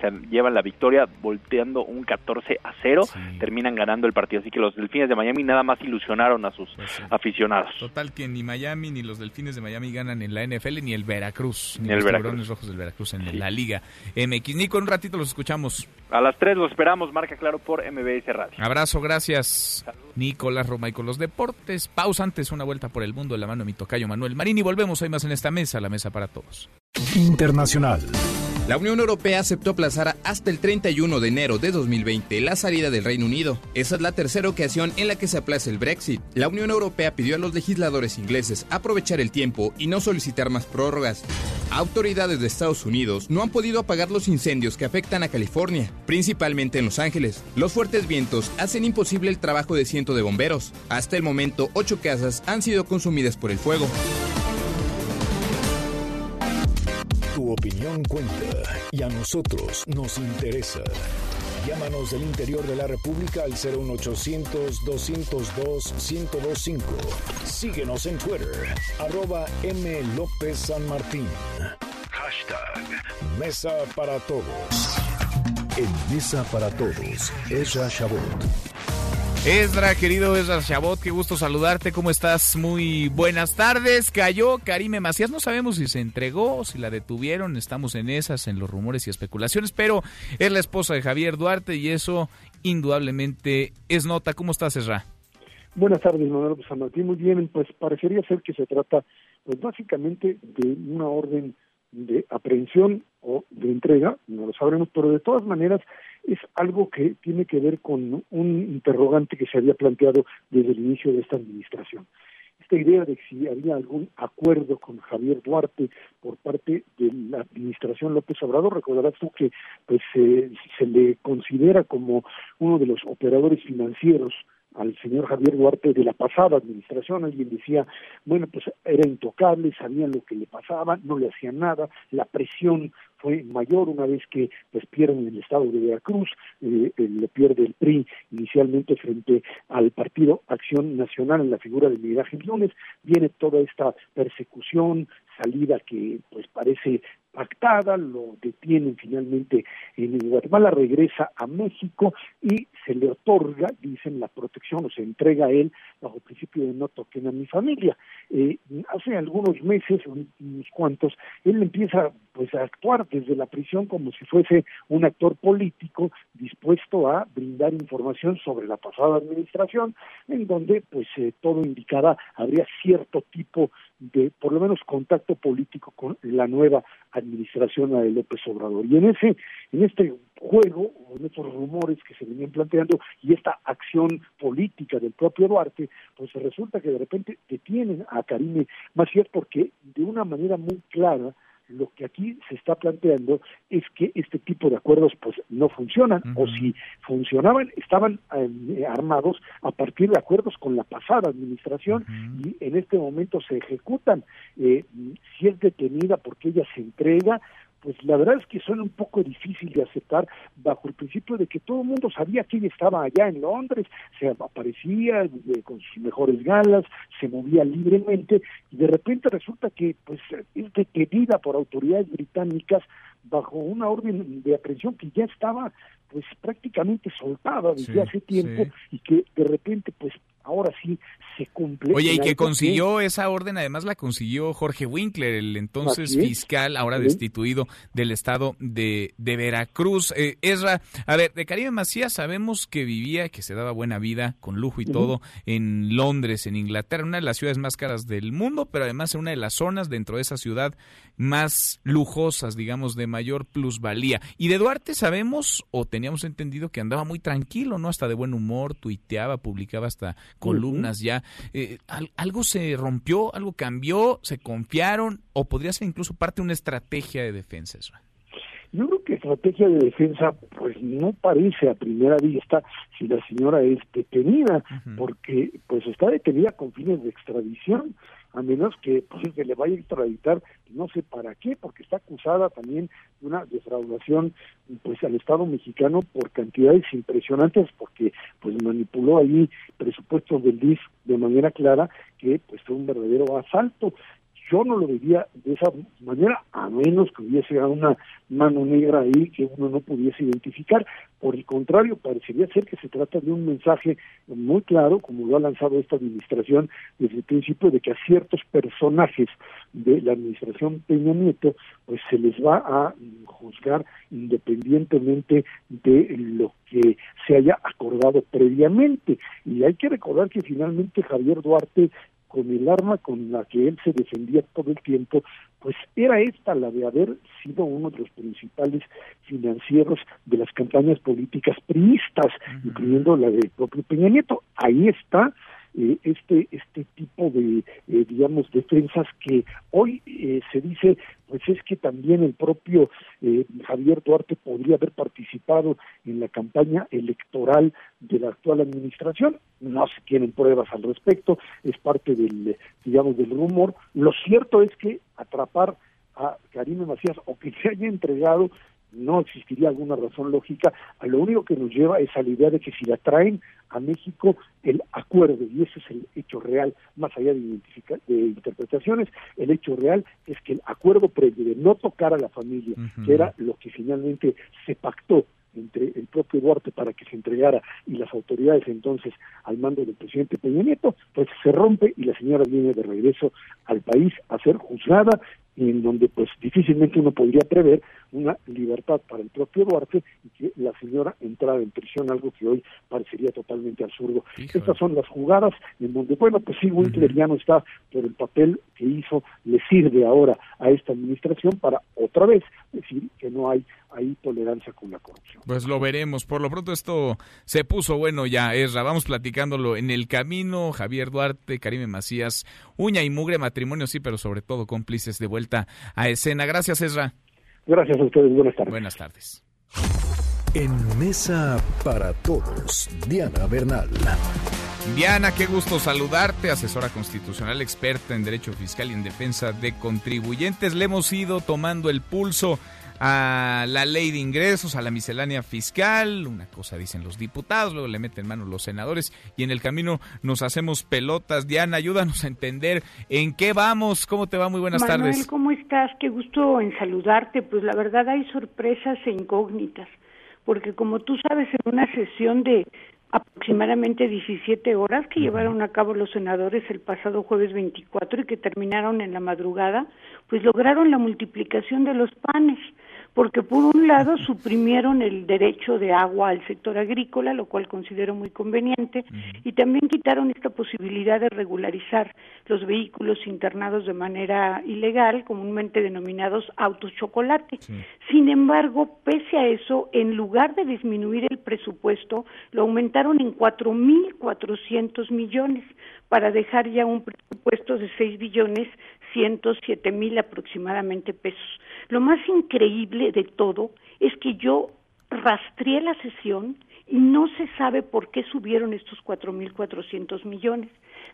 se llevan la victoria volteando un 14 a 0, terminan ganando el partido. Así que los Delfines de Miami nada más ilusionaron a sus aficionados.
Total que ni Miami ni los Delfines de Miami ganan en la NFL ni el Veracruz, ni
Ni el
los
Veracruz.
Tiburones Rojos del Veracruz en la Liga MX. Nico, en un ratito los escuchamos.
A las 3 los esperamos, marca claro por MBS Radio.
Abrazo, gracias. Nicolás Roma y con los deportes. Pausa antes, una vuelta por el mundo de la mano de mi tocayo Manuel Marín y volvemos hoy más en esta mesa, la mesa para todos.
Internacional.
La Unión Europea aceptó aplazar hasta el 31 de enero de 2020 la salida del Reino Unido. Esa es la tercera ocasión en la que se aplaza el Brexit. La Unión Europea pidió a los legisladores ingleses aprovechar el tiempo y no solicitar más prórrogas. Autoridades de Estados Unidos no han podido apagar los incendios que afectan a California, principalmente en Los Ángeles. Los fuertes vientos hacen imposible el trabajo de cientos de bomberos. Hasta el momento, ocho casas han sido consumidas por el fuego.
Tu opinión cuenta y a nosotros nos interesa. Llámanos del interior de la República al 01800-202-1025. Síguenos en Twitter, arroba M. López San Martín. Hashtag Mesa para Todos. En Mesa para Todos, Ezra Shabot.
Esdra, querido Esdra Chabot, qué gusto saludarte, ¿cómo estás? Muy buenas tardes. Cayó Karime Macías, no sabemos si se entregó, si la detuvieron, estamos en esas, en los rumores y especulaciones, pero es la esposa de Javier Duarte y eso indudablemente es nota. ¿Cómo estás, Esdra?
Buenas tardes, Manuel San Martín. Muy bien, pues parecería ser que se trata, pues básicamente de una orden de aprehensión o de entrega, no lo sabremos, pero de todas maneras es algo que tiene que ver con un interrogante que se había planteado desde el inicio de esta administración. Esta idea de si había algún acuerdo con Javier Duarte por parte de la administración López Obrador, recordarás tú que pues eh, se le considera como uno de los operadores financieros al señor Javier Duarte de la pasada administración. Alguien decía, bueno, pues era intocable, sabían lo que le pasaba, no le hacían nada, la presión fue mayor una vez que pues pierden el estado de Veracruz, eh, eh, le pierde el PRI inicialmente frente al Partido Acción Nacional en la figura de Miguel Ángel Yunes, viene toda esta persecución, salida que pues parece pactada, lo detienen finalmente en Guatemala, regresa a México y se le otorga, dicen, la protección o se entrega a él bajo el principio de no toquen a mi familia. Eh, hace algunos meses, un- unos cuantos, él empieza pues a actuar desde la prisión como si fuese un actor político dispuesto a brindar información sobre la pasada administración, en donde pues eh, todo indicaba habría cierto tipo de, por lo menos, contacto político con la nueva administración de López Obrador. Y en ese, en este juego, en estos rumores que se venían planteando, y esta acción política del propio Duarte, pues resulta que de repente detienen a Karime Macías porque de una manera muy clara lo que aquí se está planteando es que este tipo de acuerdos pues no funcionan o si funcionaban estaban eh, armados a partir de acuerdos con la pasada administración y en este momento se ejecutan. Eh, si es detenida porque ella se entrega pues la verdad es que suena un poco difícil de aceptar bajo el principio de que todo el mundo sabía que ella estaba allá en Londres, se aparecía eh, con sus mejores galas, se movía libremente y de repente resulta que pues es detenida por autoridades británicas bajo una orden de aprehensión que ya estaba pues prácticamente soltada desde
Sí,
hace tiempo
sí.
y que de repente pues ahora sí se cumple.
Oye, y que consiguió esa orden, además la consiguió Jorge Winkler, el entonces fiscal, ahora destituido del estado de, de Veracruz. Eh, Ezra, a ver, de Caribe Macías sabemos que vivía, que se daba buena vida, con lujo y todo, en Londres, en Inglaterra, una de las ciudades más caras del mundo, pero además en una de las zonas dentro de esa ciudad más lujosas, digamos, de mayor plusvalía. Y de Duarte sabemos, o teníamos entendido, que andaba muy tranquilo, ¿no? Hasta de buen humor, tuiteaba, publicaba hasta columnas ya. Eh, ¿Algo se rompió? ¿Algo cambió? ¿Se confiaron? ¿O podría ser incluso parte de una estrategia de defensa? Eso?
Yo creo que estrategia de defensa, pues no parece a primera vista si la señora es detenida, porque pues está detenida con fines de extradición a menos que pues, que le vaya a extraditar, no sé para qué, porque está acusada también de una defraudación pues al Estado mexicano por cantidades impresionantes, porque pues manipuló ahí presupuestos del DIF de manera clara, que pues fue un verdadero asalto yo no lo vería de esa manera, a menos que hubiese una mano negra ahí que uno no pudiese identificar. Por el contrario, parecería ser que se trata de un mensaje muy claro, como lo ha lanzado esta administración desde el principio, de que a ciertos personajes de la administración Peña Nieto, pues se les va a juzgar independientemente de lo que se haya acordado previamente. Y hay que recordar que finalmente Javier Duarte con el arma con la que él se defendía todo el tiempo, pues era esta la de haber sido uno de los principales financieros de las campañas políticas priistas, incluyendo la de propio Peña Nieto. Ahí está eh, este este tipo de eh, digamos defensas que hoy eh, se dice pues es que también el propio Javier Duarte podría haber participado en la campaña electoral de la actual administración. No se tienen pruebas al respecto es parte del digamos del rumor. Lo cierto es que atrapar a Karime Macías o que se haya entregado no existiría alguna razón lógica. A lo único que nos lleva es a la idea de que si la traen a México, el acuerdo, y ese es el hecho real, más allá de, de interpretaciones, el hecho real es que el acuerdo previo de no tocar a la familia, que era lo que finalmente se pactó entre el propio Duarte para que se entregara y las autoridades entonces al mando del presidente Peña Nieto, pues se rompe y la señora viene de regreso al país a ser juzgada en donde pues difícilmente uno podría prever una libertad para el propio Duarte y que la señora entrara en prisión, algo que hoy parecería totalmente absurdo. Estas son las jugadas en donde, bueno, pues sí, Winkler ya no está, pero el papel que hizo le sirve ahora a esta administración para otra vez decir que no hay ahí tolerancia con la corrupción.
Pues lo veremos. Por lo pronto esto se puso bueno ya, Esra. Vamos platicándolo en el camino. Javier Duarte, Karime Macías, uña y mugre matrimonio, sí, pero sobre todo cómplices de vuelta a escena. Gracias, Esra.
Gracias a ustedes. Buenas tardes.
Buenas tardes.
En Mesa para Todos, Diana Bernal.
Diana, qué gusto saludarte, asesora constitucional experta en derecho fiscal y en defensa de contribuyentes. Le hemos ido tomando el pulso a la ley de ingresos, a la miscelánea fiscal, una cosa dicen los diputados, luego le meten mano los senadores y en el camino nos hacemos pelotas. Diana, ayúdanos a entender en qué vamos, cómo te va, muy buenas
Manuel,
tardes.
¿cómo estás? Qué gusto en saludarte, pues la verdad hay sorpresas e incógnitas, porque como tú sabes, en una sesión de aproximadamente 17 horas que llevaron a cabo los senadores el pasado jueves 24 y que terminaron en la madrugada, pues lograron la multiplicación de los panes porque por un lado suprimieron el derecho de agua al sector agrícola, lo cual considero muy conveniente, y también quitaron esta posibilidad de regularizar los vehículos internados de manera ilegal, comúnmente denominados autos chocolate. Sin embargo, pese a eso, en lugar de disminuir el presupuesto, lo aumentaron en 4.400 millones para dejar ya un presupuesto de 6 billones 107 mil aproximadamente pesos. Lo más increíble de todo es que yo rastreé la sesión y no se sabe por qué subieron estos 4.400 millones.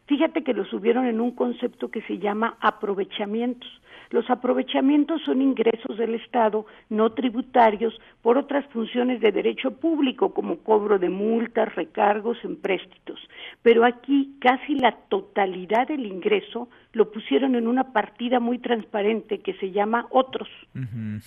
Fíjate que lo subieron en un concepto que se llama aprovechamientos. Los aprovechamientos son ingresos del Estado no tributarios por otras funciones de derecho público, como cobro de multas, recargos, empréstitos. Pero aquí casi la totalidad del ingreso lo pusieron en una partida muy transparente que se llama otros.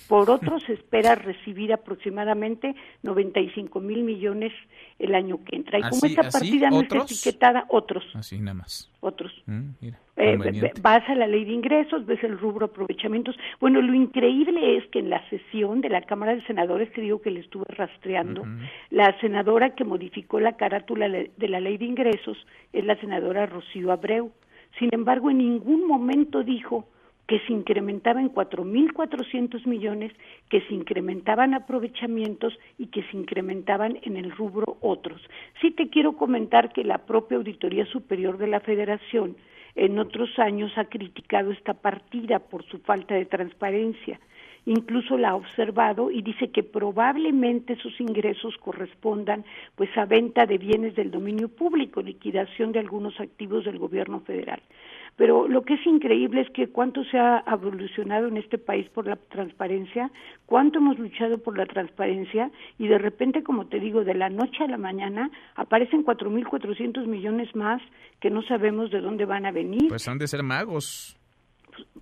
Por *laughs* otros se espera recibir aproximadamente 95 mil millones el año que entra. Y como
¿Así-
esta
así?
partida no
¿Otros?
está etiquetada, otros.
Así nada más.
Otros.
Mm, mira,
Eh, vas a la ley de ingresos, ves el rubro aprovechamientos. Bueno, lo increíble es que en la sesión de la Cámara de Senadores, que digo que le estuve rastreando, la senadora que modificó la carátula de la ley de ingresos es la senadora Rocío Abreu. Sin embargo, en ningún momento dijo que se incrementaba en 4.400 millones, que se incrementaban aprovechamientos y que se incrementaban en el rubro otros. Sí te quiero comentar que la propia Auditoría Superior de la Federación en otros años ha criticado esta partida por su falta de transparencia incluso la ha observado y dice que probablemente sus ingresos correspondan pues a venta de bienes del dominio público, liquidación de algunos activos del gobierno federal. Pero lo que es increíble es que cuánto se ha evolucionado en este país por la transparencia, cuánto hemos luchado por la transparencia y de repente, como te digo, de la noche a la mañana aparecen 4.400 millones más que no sabemos de dónde van a venir.
Pues han de ser magos.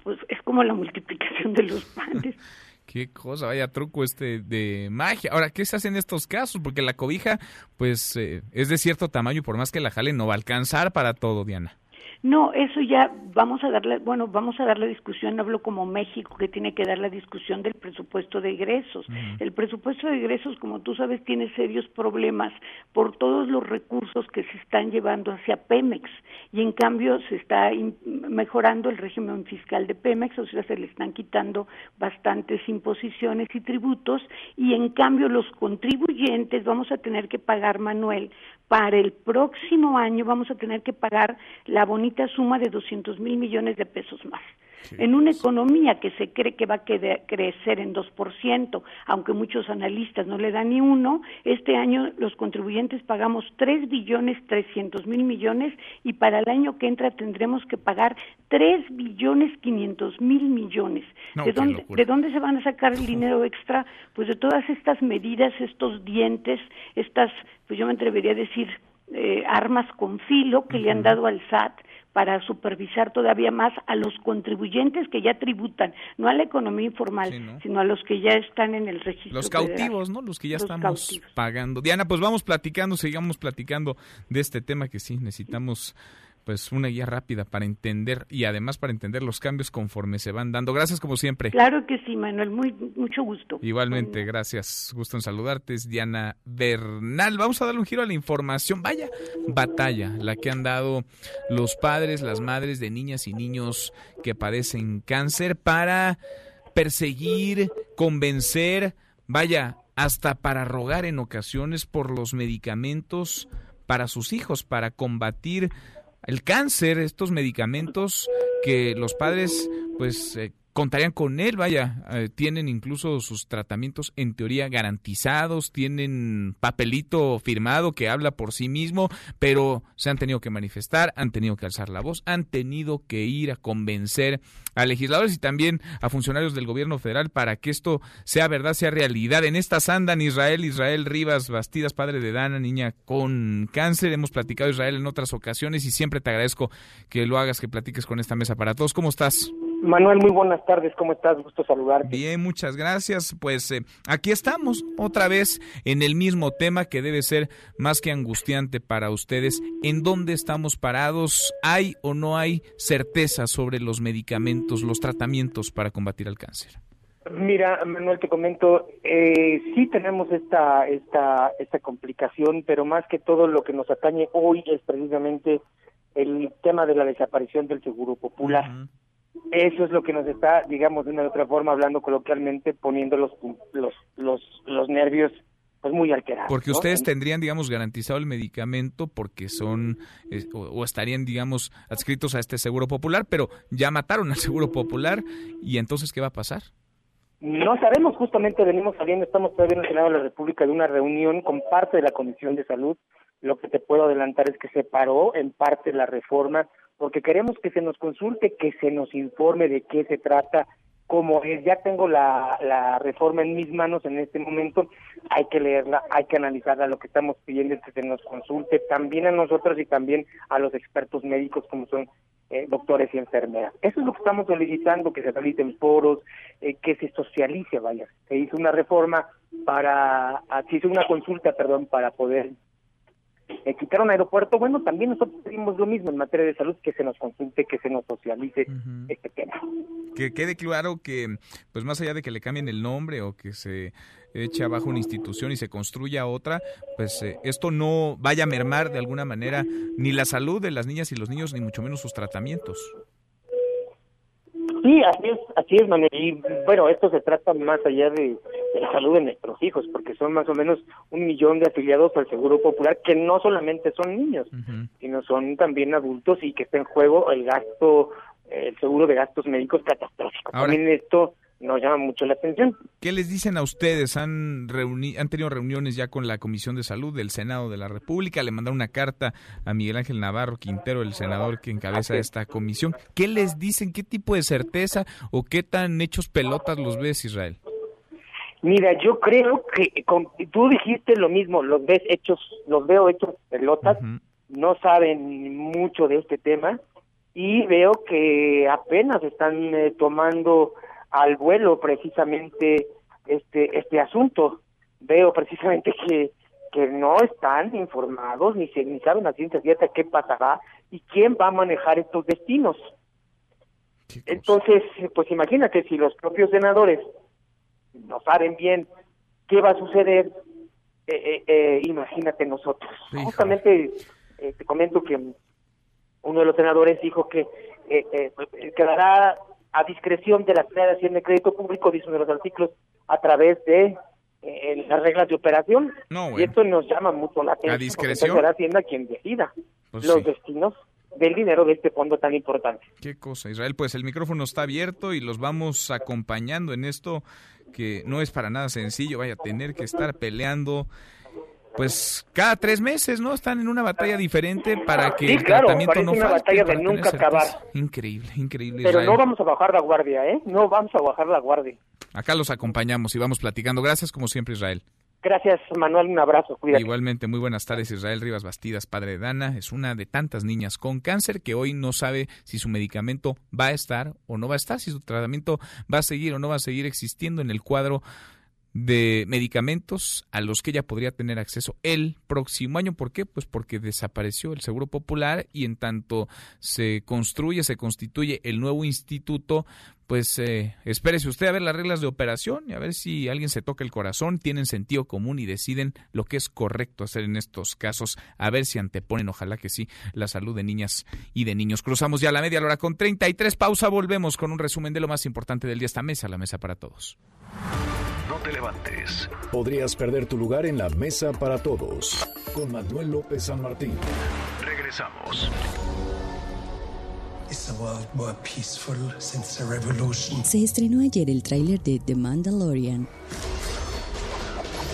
Pues, es como la multiplicación de los panes. *laughs*
Qué cosa, vaya truco este de magia. Ahora, ¿qué se hace en estos casos? Porque la cobija, pues, eh, es de cierto tamaño y por más que la jale no va a alcanzar para todo, Diana.
No, eso ya vamos a darle, bueno, vamos a dar la discusión, hablo como México, que tiene que dar la discusión del presupuesto de egresos. El presupuesto de egresos, como tú sabes, tiene serios problemas por todos los recursos que se están llevando hacia Pemex y en cambio se está mejorando el régimen fiscal de Pemex, o sea, se le están quitando bastantes imposiciones y tributos y en cambio los contribuyentes vamos a tener que pagar, Manuel, para el próximo año vamos a tener que pagar la bonita suma de 200 mil millones de pesos más. En una economía que se cree que va a crecer en 2%, aunque muchos analistas no le dan ni uno, este año los contribuyentes pagamos 3 billones 300 mil millones y para el año que entra tendremos que pagar 3 billones 500 mil millones. ¿De, dónde, ¿De dónde se van a sacar el dinero extra? Pues de todas estas medidas, estos dientes, estas pues yo me atrevería a decir, eh, armas con filo que le han dado al SAT para supervisar todavía más a los contribuyentes que ya tributan, no a la economía informal, sino a los que ya están en el registro.
Los cautivos, ¿no? Los que ya estamos pagando. Diana, pues vamos platicando, sigamos platicando de este tema que sí necesitamos pues una guía rápida para entender y además para entender los cambios conforme se van dando. Gracias como siempre.
Claro que sí, Manuel, muy mucho gusto.
Igualmente, gracias. Gusto en saludarte, es Diana Bernal. Vamos a darle un giro a la información. Vaya batalla la que han dado los padres, las madres de niñas y niños que padecen cáncer para perseguir, convencer, vaya, hasta para rogar en ocasiones por los medicamentos para sus hijos, para combatir el cáncer, estos medicamentos que los padres pues eh, contarían con él, vaya, eh, tienen incluso sus tratamientos en teoría garantizados, tienen papelito firmado que habla por sí mismo, pero se han tenido que manifestar, han tenido que alzar la voz, han tenido que ir a convencer a legisladores y también a funcionarios del gobierno federal para que esto sea verdad, sea realidad. En esta andan Israel, Israel Rivas Bastidas, padre de Dana, niña con cáncer. Hemos platicado Israel en otras ocasiones y siempre te agradezco que lo hagas, que platiques con esta mesa para todos. ¿Cómo estás?
Manuel, muy buenas tardes, ¿cómo estás? Gusto saludarte.
Bien, muchas gracias. Pues eh, aquí estamos otra vez en el mismo tema que debe ser más que angustiante para ustedes. ¿En dónde estamos parados? ¿Hay o no hay certeza sobre los medicamentos, los tratamientos para combatir el cáncer?
Mira, Manuel, te comento, eh, sí tenemos esta, esta, esta complicación, pero más que todo lo que nos atañe hoy es precisamente el tema de la desaparición del seguro popular. Eso es lo que nos está, digamos, de una u otra forma, hablando coloquialmente, poniendo los, los, los, los nervios pues muy alterados.
Porque ustedes tendrían, digamos, garantizado el medicamento porque son eh, o, estarían, digamos, adscritos a este seguro popular, pero ya mataron al seguro popular y entonces, ¿qué va a pasar?
No sabemos, justamente venimos saliendo, estamos todavía en el Senado de la República de una reunión con parte de la Comisión de Salud. Lo que te puedo adelantar es que se paró en parte la reforma porque queremos que se nos consulte, que se nos informe de qué se trata, cómo es. Ya tengo la, la reforma en mis manos en este momento, hay que leerla, hay que analizarla. Lo que estamos pidiendo es que se nos consulte también a nosotros y también a los expertos médicos como son eh, doctores y enfermeras. Eso es lo que estamos solicitando, que se realicen foros, eh, que se socialice, vaya. Se hizo una reforma para, ah, se hizo una consulta, perdón, para poder eh, quitar un aeropuerto, bueno, también nosotros pedimos lo mismo en materia de salud, que se nos consulte, que se nos socialice este tema.
Que quede claro que, pues más allá de que le cambien el nombre o que se eche abajo una institución y se construya otra, pues eh, esto no vaya a mermar de alguna manera ni la salud de las niñas y los niños, ni mucho menos sus tratamientos.
Sí, así es, así es, Manuel. Y bueno, esto se trata más allá de, de, la salud de nuestros hijos, porque son más o menos un millón de afiliados al Seguro Popular que no solamente son niños, sino son también adultos y que está en juego el gasto, el seguro de gastos médicos catastróficos. también esto nos llama mucho la atención.
¿Qué les dicen a ustedes? ¿Han, reuni ¿Han tenido reuniones ya con la Comisión de Salud del Senado de la República? Le mandaron una carta a Miguel Ángel Navarro Quintero, el senador que encabeza esta comisión. ¿Qué les dicen? ¿Qué tipo de certeza o qué tan hechos pelotas los ves, Israel?
Mira, yo creo que con, tú dijiste lo mismo, los ves hechos, los veo hechos pelotas, no saben mucho de este tema y veo que apenas están eh, tomando al vuelo precisamente este este asunto. Veo precisamente *laughs* que que no están informados ni se ni saben a ciencia cierta qué pasará y quién va a manejar estos destinos. Entonces, pues imagínate si los propios senadores no saben bien qué va a suceder, eh, eh, eh imagínate nosotros. Justamente te comento que uno de los senadores dijo que eh, quedará a discreción de la Federación de Crédito Público, dice uno de los artículos, a través de eh, las reglas de operación. Y esto nos llama mucho la atención.
A discreción.
Será Hacienda quien decida
Pues
los
sí.
destinos del dinero de este fondo tan importante.
Qué cosa, Israel. Pues el micrófono está abierto y los vamos acompañando en esto que no es para nada sencillo. Vaya a tener que estar peleando. Pues cada tres meses, ¿no? Están en una batalla diferente para que
Sí,
el
claro,
tratamiento no
una
falte,
batalla de nunca acabar.
Increíble, increíble.
Pero
Israel.
no vamos a bajar la guardia, ¿eh? No vamos a bajar la guardia.
Acá los acompañamos y vamos platicando. Gracias como siempre, Israel.
Gracias, Manuel. Un abrazo. Cuídate.
Igualmente, muy buenas tardes. Israel Rivas Bastidas, padre de Dana, es una de tantas niñas con cáncer que hoy no sabe si su medicamento va a estar o no va a estar, si su tratamiento va a seguir o no va a seguir existiendo en el cuadro de medicamentos a los que ella podría tener acceso el próximo año. ¿Por qué? Pues porque desapareció el Seguro Popular y en tanto se construye, se constituye el nuevo instituto, pues eh, espérese usted a ver las reglas de operación y a ver si alguien se toca el corazón, tienen sentido común y deciden lo que es correcto hacer en estos casos, a ver si anteponen, ojalá que sí, la salud de niñas y de niños. Cruzamos ya la media hora con 33, pausa, volvemos con un resumen de lo más importante del día, esta mesa, la mesa para todos.
No te levantes. Podrías perder tu lugar en la mesa para todos. Con Manuel López San Martín. Regresamos.
Is the world more peaceful since the revolution?
Se estrenó ayer el tráiler de The Mandalorian,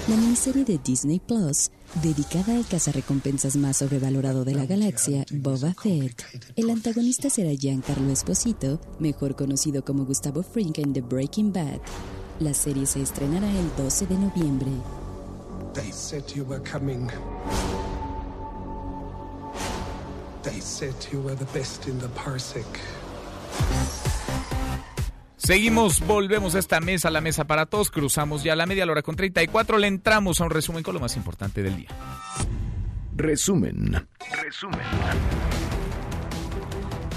la miniserie de Disney Plus dedicada al cazarrecompensas más sobrevalorado de la galaxia, Boba Fett. El antagonista será Giancarlo Esposito, mejor conocido como Gustavo Fring en The Breaking Bad. La serie se estrenará el 12 de noviembre.
They said you were coming. They said you were the best in the parsec.
Seguimos, volvemos a esta mesa, la mesa para todos, cruzamos ya la media hora con 34, le entramos a un resumen con lo más importante del día.
Resumen. Resumen.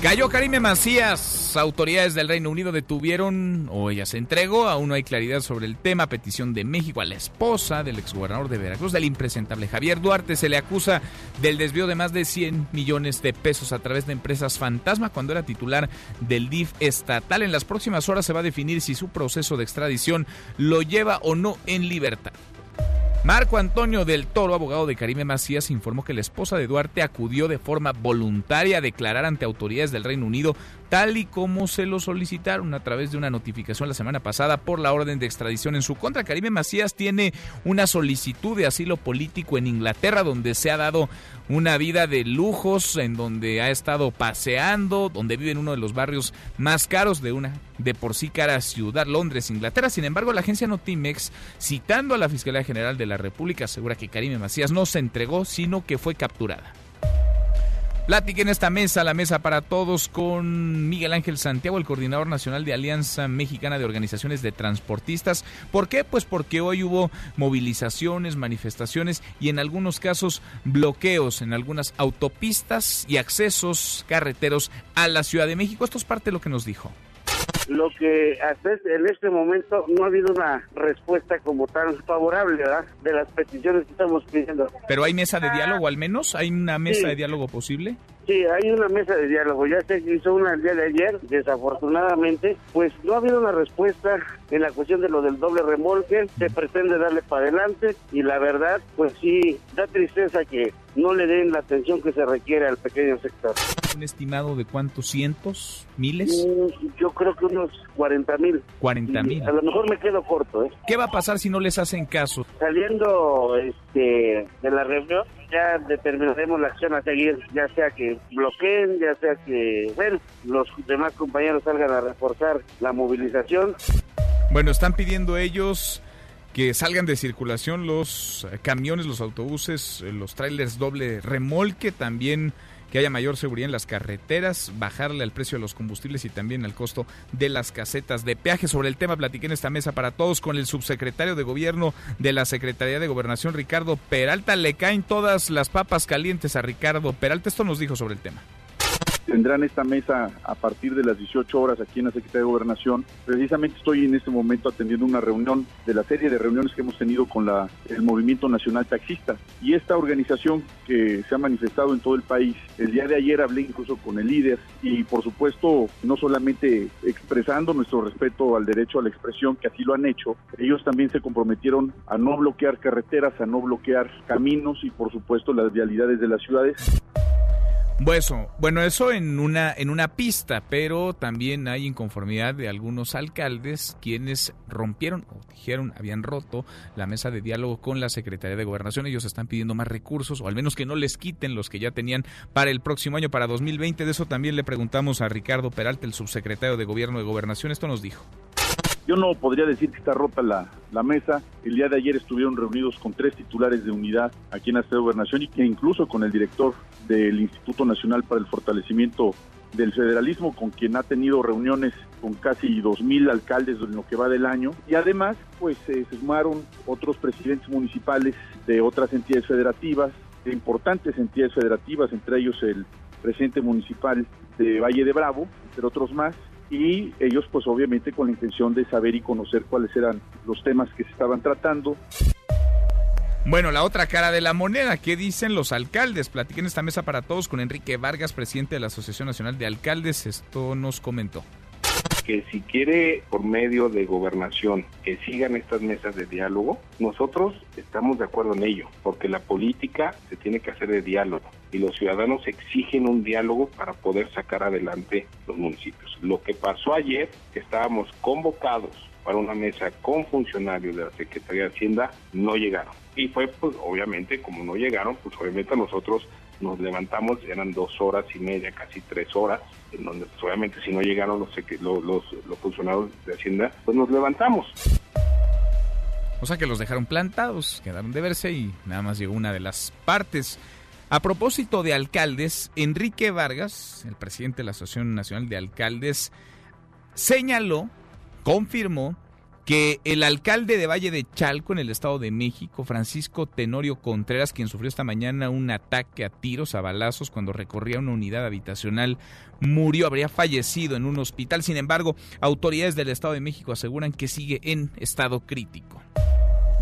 Cayó Karime Macías. Autoridades del Reino Unido detuvieron, o ella se entregó, aún no hay claridad sobre el tema, petición de México a la esposa del exgobernador de Veracruz, del impresentable Javier Duarte. Se le acusa del desvío de más de 100 millones de pesos a través de empresas fantasma cuando era titular del DIF estatal. En las próximas horas se va a definir si su proceso de extradición lo lleva o no en libertad. Marco Antonio del Toro, abogado de Karime Macías, informó que la esposa de Duarte acudió de forma voluntaria a declarar ante autoridades del Reino Unido, tal y como se lo solicitaron a través de una notificación la semana pasada por la orden de extradición en su contra. Karime Macías tiene una solicitud de asilo político en Inglaterra, donde se ha dado una vida de lujos, en donde ha estado paseando, donde vive en uno de los barrios más caros de una de por sí cara ciudad, Londres, Inglaterra. Sin embargo, la agencia Notimex, citando a la Fiscalía General de la República, asegura que Karime Macías no se entregó, sino que fue capturada. Plática en esta mesa, la mesa para todos, con Miguel Ángel Santiago, el coordinador nacional de Alianza Mexicana de Organizaciones de Transportistas. ¿Por qué? Pues porque hoy hubo movilizaciones, manifestaciones y en algunos casos bloqueos en algunas autopistas y accesos carreteros a la Ciudad de México. Esto es parte de lo que nos dijo.
Lo que hasta en este momento no ha habido una respuesta como tan favorable, ¿verdad? De las peticiones que estamos pidiendo.
Pero hay mesa de diálogo al menos, hay una mesa
Sí.
de diálogo posible.
Sí, hay una mesa de diálogo. Ya se hizo una el día de ayer. Desafortunadamente, pues no ha habido una respuesta en la cuestión de lo del doble remolque. Se pretende darle para adelante y la verdad, pues sí, da tristeza que no le den la atención que se requiere al pequeño sector.
Un estimado de cuántos cientos, miles,
Mm, Yo creo que unos 40 mil.
40 mil.
A lo mejor me quedo corto, ¿eh?
¿Qué va a pasar si no les hacen caso?
Saliendo este, de la reunión, ya determinaremos la acción a seguir, ya sea que bloqueen, ya sea que, bueno, los demás compañeros salgan a reforzar la movilización.
Bueno, están pidiendo ellos que salgan de circulación los camiones, los autobuses, los trailers doble remolque, también que haya mayor seguridad en las carreteras, bajarle al precio de los combustibles y también al costo de las casetas de peaje. Sobre el tema platiqué en esta mesa para todos con el subsecretario de Gobierno de la Secretaría de Gobernación, Ricardo Peralta. Le caen todas las papas calientes a Ricardo Peralta. Esto nos dijo sobre el tema.
Tendrán esta mesa a partir de las 18 horas aquí en la Secretaría de Gobernación. Precisamente estoy en este momento atendiendo una reunión de la serie de reuniones que hemos tenido con la, el Movimiento Nacional Taxista. Y esta organización que se ha manifestado en todo el país, el día de ayer hablé incluso con el líder y por supuesto no solamente expresando nuestro respeto al derecho a la expresión, que así lo han hecho, ellos también se comprometieron a no bloquear carreteras, a no bloquear caminos y por supuesto las vialidades de las ciudades.
Bueno, bueno, eso en una en una pista, pero también hay inconformidad de algunos alcaldes quienes rompieron o dijeron habían roto la mesa de diálogo con la Secretaría de Gobernación. Ellos están pidiendo más recursos o al menos que no les quiten los que ya tenían para el próximo año, para 2020. De eso también le preguntamos a Ricardo Peralta, el subsecretario de Gobierno de Gobernación. Esto nos dijo.
Yo no podría decir que está rota la, la mesa. El día de ayer estuvieron reunidos con tres titulares de unidad aquí en la de Gobernación y que incluso con el director del Instituto Nacional para el Fortalecimiento del Federalismo, con quien ha tenido reuniones con casi 2.000 alcaldes en lo que va del año. Y además, pues se sumaron otros presidentes municipales de otras entidades federativas, de importantes entidades federativas, entre ellos el presidente municipal de Valle de Bravo, entre otros más, y ellos pues obviamente con la intención de saber y conocer cuáles eran los temas que se estaban tratando.
Bueno, la otra cara de la moneda, ¿qué dicen los alcaldes? Platiquen esta mesa para todos con Enrique Vargas, presidente de la Asociación Nacional de Alcaldes. Esto nos comentó.
Que si quiere por medio de gobernación que sigan estas mesas de diálogo, nosotros estamos de acuerdo en ello, porque la política se tiene que hacer de diálogo y los ciudadanos exigen un diálogo para poder sacar adelante los municipios. Lo que pasó ayer, estábamos convocados para una mesa con funcionarios de la Secretaría de Hacienda, no llegaron. Y fue, pues, obviamente, como no llegaron, pues obviamente nosotros nos levantamos, eran dos horas y media, casi tres horas, en donde pues, obviamente si no llegaron los, los, los, los funcionarios de Hacienda, pues nos levantamos.
O sea que los dejaron plantados, quedaron de verse y nada más llegó una de las partes. A propósito de alcaldes, Enrique Vargas, el presidente de la Asociación Nacional de Alcaldes, señaló, confirmó, que el alcalde de Valle de Chalco en el Estado de México, Francisco Tenorio Contreras, quien sufrió esta mañana un ataque a tiros, a balazos, cuando recorría una unidad habitacional, murió, habría fallecido en un hospital. Sin embargo, autoridades del Estado de México aseguran que sigue en estado crítico.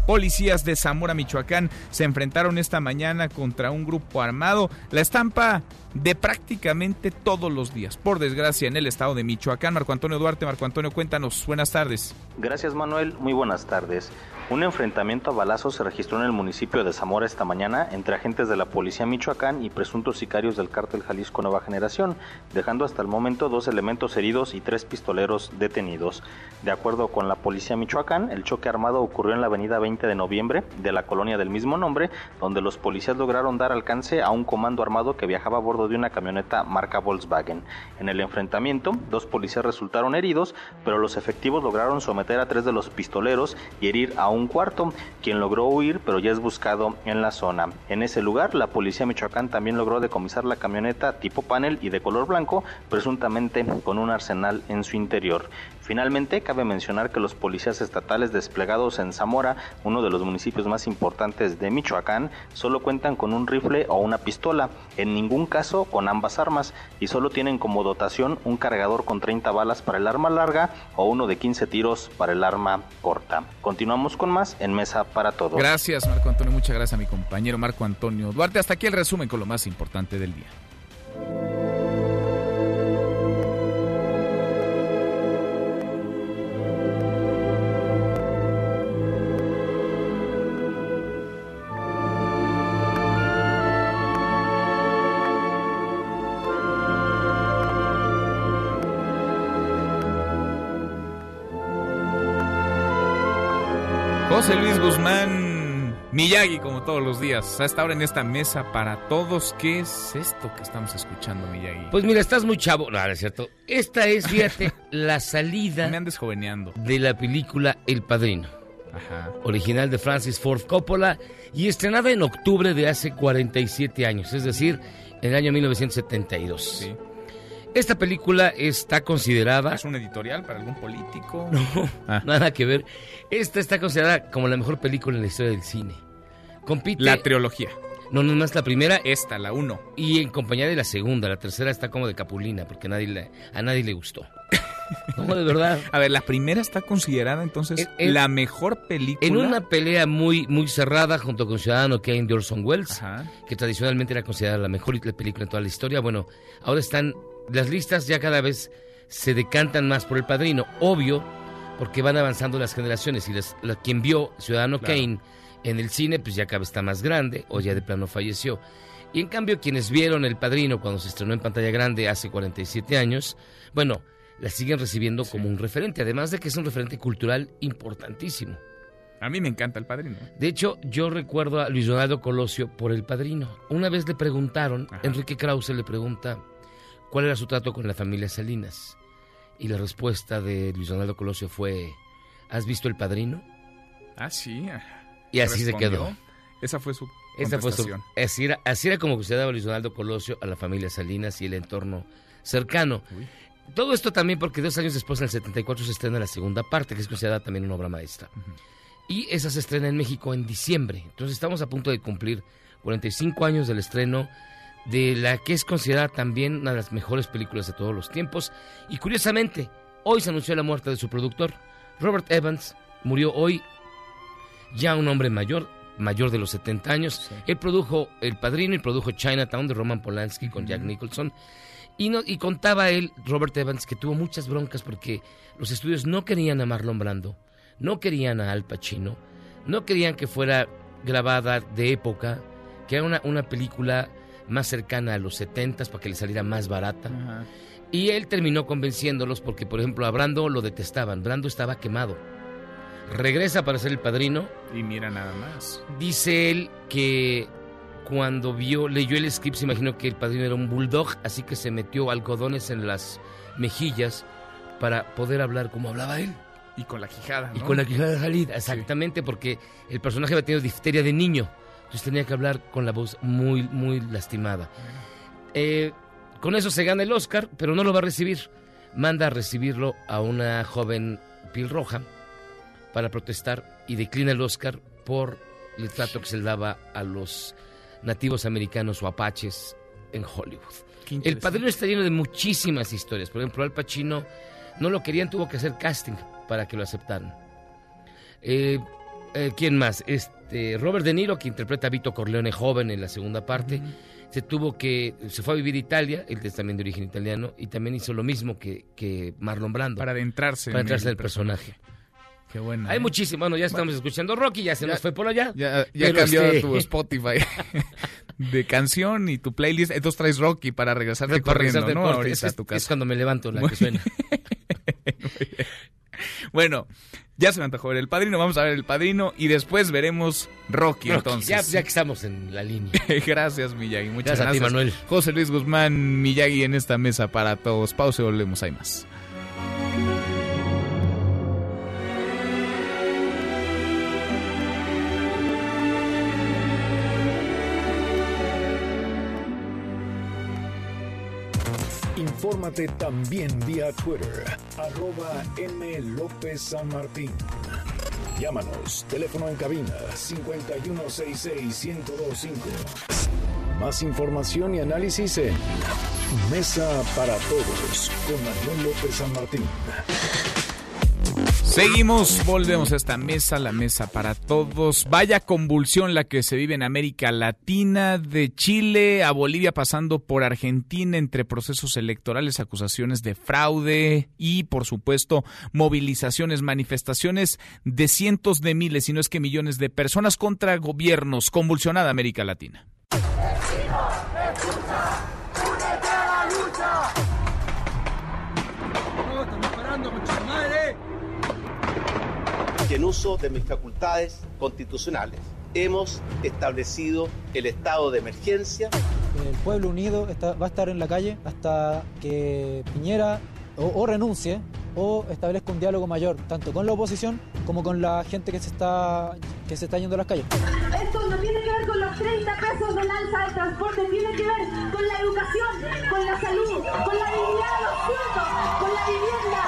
Policías de Zamora, Michoacán, se enfrentaron esta mañana contra un grupo armado. La estampa de prácticamente todos los días, por desgracia, en el estado de Michoacán. Marco Antonio Duarte, Marco Antonio, cuéntanos. Buenas tardes.
Gracias Manuel, muy buenas tardes. Un enfrentamiento a balazos se registró en el municipio de Zamora esta mañana entre agentes de la Policía Michoacán y presuntos sicarios del cártel Jalisco Nueva Generación, dejando hasta el momento dos elementos heridos y tres pistoleros detenidos. De acuerdo con la Policía Michoacán, el choque armado ocurrió en la avenida 20 de noviembre de la colonia del mismo nombre, donde los policías lograron dar alcance a un comando armado que viajaba a bordo de una camioneta marca Volkswagen. En el enfrentamiento, dos policías resultaron heridos, pero los efectivos lograron someter a tres de los pistoleros y herir a un cuarto, quien logró huir, pero ya es buscado en la zona. En ese lugar, la policía Michoacán también logró decomisar la camioneta tipo panel y de color blanco, presuntamente con un arsenal en su interior. Finalmente, cabe mencionar que los policías estatales desplegados en Zamora, uno de los municipios más importantes de Michoacán, solo cuentan con un rifle o una pistola, en ningún caso con ambas armas, y solo tienen como dotación un cargador con 30 balas para el arma larga o uno de 15 tiros para el arma corta. Continuamos con más en Mesa para Todos.
Gracias, Marco Antonio. Muchas gracias a mi compañero Marco Antonio Duarte. Hasta aquí el resumen con lo más importante del día. Miyagi, como todos los días. Hasta ahora en esta mesa para todos. ¿Qué es esto que estamos escuchando, Miyagi?
Pues mira, estás muy chavo. No, no es cierto. Esta es, fíjate, *laughs* la salida
Me andes joveneando.
de la película El Padrino.
Ajá.
Original de Francis Ford Coppola y estrenada en octubre de hace 47 años, es decir, en el año 1972.
Sí.
Esta película está considerada...
¿Es un editorial para algún político?
No,
Ah.
nada que ver. Esta está considerada como la mejor película en la historia del cine. Compite...
La trilogía.
No, no, no es la primera.
Esta, la uno.
Y en compañía de la segunda. La tercera está como de capulina, porque a nadie le, a nadie le gustó. *laughs* no, de verdad.
A ver, la primera está considerada entonces
En- en-
la mejor película.
En una pelea muy, muy cerrada junto con Ciudadano Kane de Orson Welles,
Ajá.
que tradicionalmente era considerada la mejor película en toda la historia, bueno, ahora están, las listas ya cada vez se decantan más por el padrino, obvio, porque van avanzando las generaciones y las- la- quien vio Ciudadano
Claro.
Kane en el cine, pues ya cada vez está más grande o ya de plano falleció. Y en cambio, quienes vieron El Padrino cuando se estrenó en pantalla grande hace 47 años, bueno, la siguen recibiendo como un referente, además de que es un referente cultural importantísimo.
A mí me encanta el padrino.
De hecho, yo recuerdo a Luis Donaldo Colosio por El Padrino. Una vez le preguntaron, Enrique Krause le pregunta cuál era su trato con la familia Salinas. Y la respuesta de Luis Donaldo Colosio fue, ¿has visto El Padrino?
Ah, sí.
Y así se quedó.
Esa fue su
Esa fue su- así, era, así era como consideraba Luis Donaldo Colosio a la familia Salinas y el entorno cercano. Todo esto también porque dos años después, en el 74, se estrena la segunda parte, que es considerada también una obra maestra. Y esa se estrena en México en diciembre. Entonces estamos a punto de cumplir 45 años del estreno de la que es considerada también una de las mejores películas de todos los tiempos. Y curiosamente, hoy se anunció la muerte de su productor. Robert Evans murió hoy ya un hombre mayor, mayor de los 70 años. Él produjo El Padrino y produjo Chinatown de Roman Polanski con Jack Nicholson. Y, no, y contaba él, Robert Evans, que tuvo muchas broncas porque los estudios no querían a Marlon Brando, no querían a Al Pacino, no querían que fuera grabada de época, que era una, una película más cercana a los 70 para que le saliera más barata. Y él terminó convenciéndolos porque, por ejemplo, a Brando lo detestaban. Brando estaba quemado. Regresa para ser el padrino.
Y mira nada más.
Dice él que cuando vio, leyó el script, se imaginó que el padrino era un bulldog, así que se metió algodones en las mejillas para poder hablar como hablaba él.
Y con la quijada.
Y con la quijada salida, exactamente, porque el personaje había tenido difteria de niño. Entonces tenía que hablar con la voz muy, muy lastimada. Eh, con eso se gana el Oscar, pero no lo va a recibir. Manda a recibirlo a una joven piel roja para protestar y declina el Oscar por el trato que se le daba a los nativos americanos o apaches en Hollywood. El padrino está lleno de muchísimas historias. Por ejemplo, Al Pacino no lo querían, tuvo que hacer casting para que lo aceptaran. Eh, eh, ¿Quién más? Este, Robert De Niro, que interpreta a Vito Corleone joven en la segunda parte, se tuvo que, se fue a vivir a Italia, él es también de origen italiano, y también hizo lo mismo que, que Marlon Brando.
Para adentrarse
Para
en
adentrarse
el
en el personaje.
Qué bueno.
Hay
¿eh?
muchísimo, bueno, ya estamos escuchando Rocky, ya se
Ya-
nos fue por allá.
Ya, ya cambió
este-
tu Spotify *laughs* *laughs* de canción y tu playlist. Entonces traes Rocky para regresarte
Para
corriendo,
regresar de
¿no?
corte.
Ahorita
Es,
a tu
es
casa.
cuando me levanto la
Muy
que suena. *laughs*
Bueno, ya se me antojó ver El Padrino. Vamos a ver El Padrino y después veremos Rocky,
Rocky,
entonces.
Ya, ya que estamos en la línea.
gracias, Miyagi. Muchas
Gracias a ti,
gracias.
Manuel.
José Luis Guzmán, Miyagi en esta mesa para todos. Pausa y volvemos. Hay más.
También vía Twitter, arroba M. López San Martín. Llámanos, teléfono en cabina 5166-1025. Más información y análisis en Mesa para Todos con Manuel López San Martín.
Seguimos, volvemos a esta mesa, la mesa para todos. Vaya convulsión la que se vive en América Latina, de Chile a Bolivia, pasando por Argentina, entre procesos electorales, acusaciones de fraude y, por supuesto, movilizaciones, manifestaciones de cientos de miles, si no es que millones de personas contra gobiernos. Convulsionada América Latina.
En uso de mis facultades constitucionales hemos establecido el estado de emergencia.
El pueblo unido está- va a estar en la calle hasta que Piñera o, o renuncie o establezca un diálogo mayor, tanto con la oposición como con la gente que se está, que se está yendo a las calles.
Esto no tiene que ver con los 30 pesos del alza de transporte, tiene que ver con la educación, con la salud, con la dignidad de los sueldos, con la vivienda,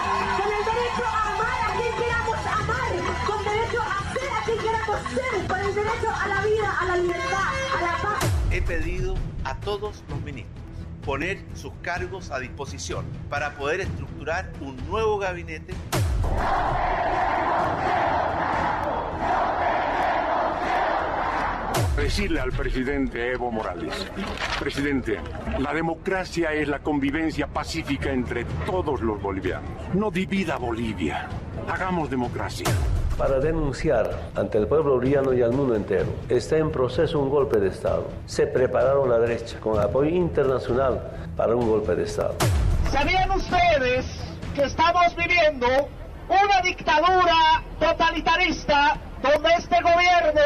la vida, a la libertad, a la paz.
He pedido a todos los ministros poner sus cargos a disposición para poder estructurar un nuevo gabinete
Decirle al presidente Evo Morales, presidente, la democracia es la convivencia pacífica entre todos los bolivianos. No divida Bolivia. Hagamos democracia.
Para denunciar ante el pueblo boliviano y al mundo entero. Está en proceso un golpe de Estado. Se prepararon la derecha con apoyo internacional para un golpe de Estado.
¿Sabían ustedes que estamos viviendo una dictadura totalitarista donde este gobierno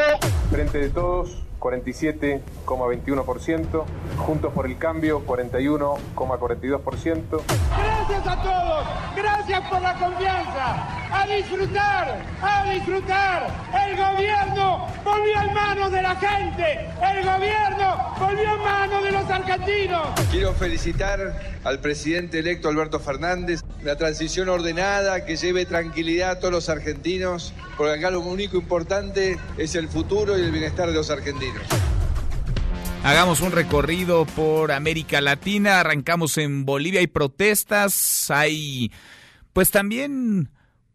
Frente de todos, 47,21%. Juntos por el cambio, 41,42%.
Gracias a todos, gracias por la confianza. A disfrutar, a disfrutar. El gobierno volvió en manos de la gente. El gobierno volvió en manos de los argentinos.
Quiero felicitar al presidente electo Alberto Fernández, una transición ordenada que lleve tranquilidad a todos los argentinos, porque acá lo único importante es el futuro y el bienestar de los argentinos.
Hagamos un recorrido por América Latina, arrancamos en Bolivia, hay protestas, hay pues también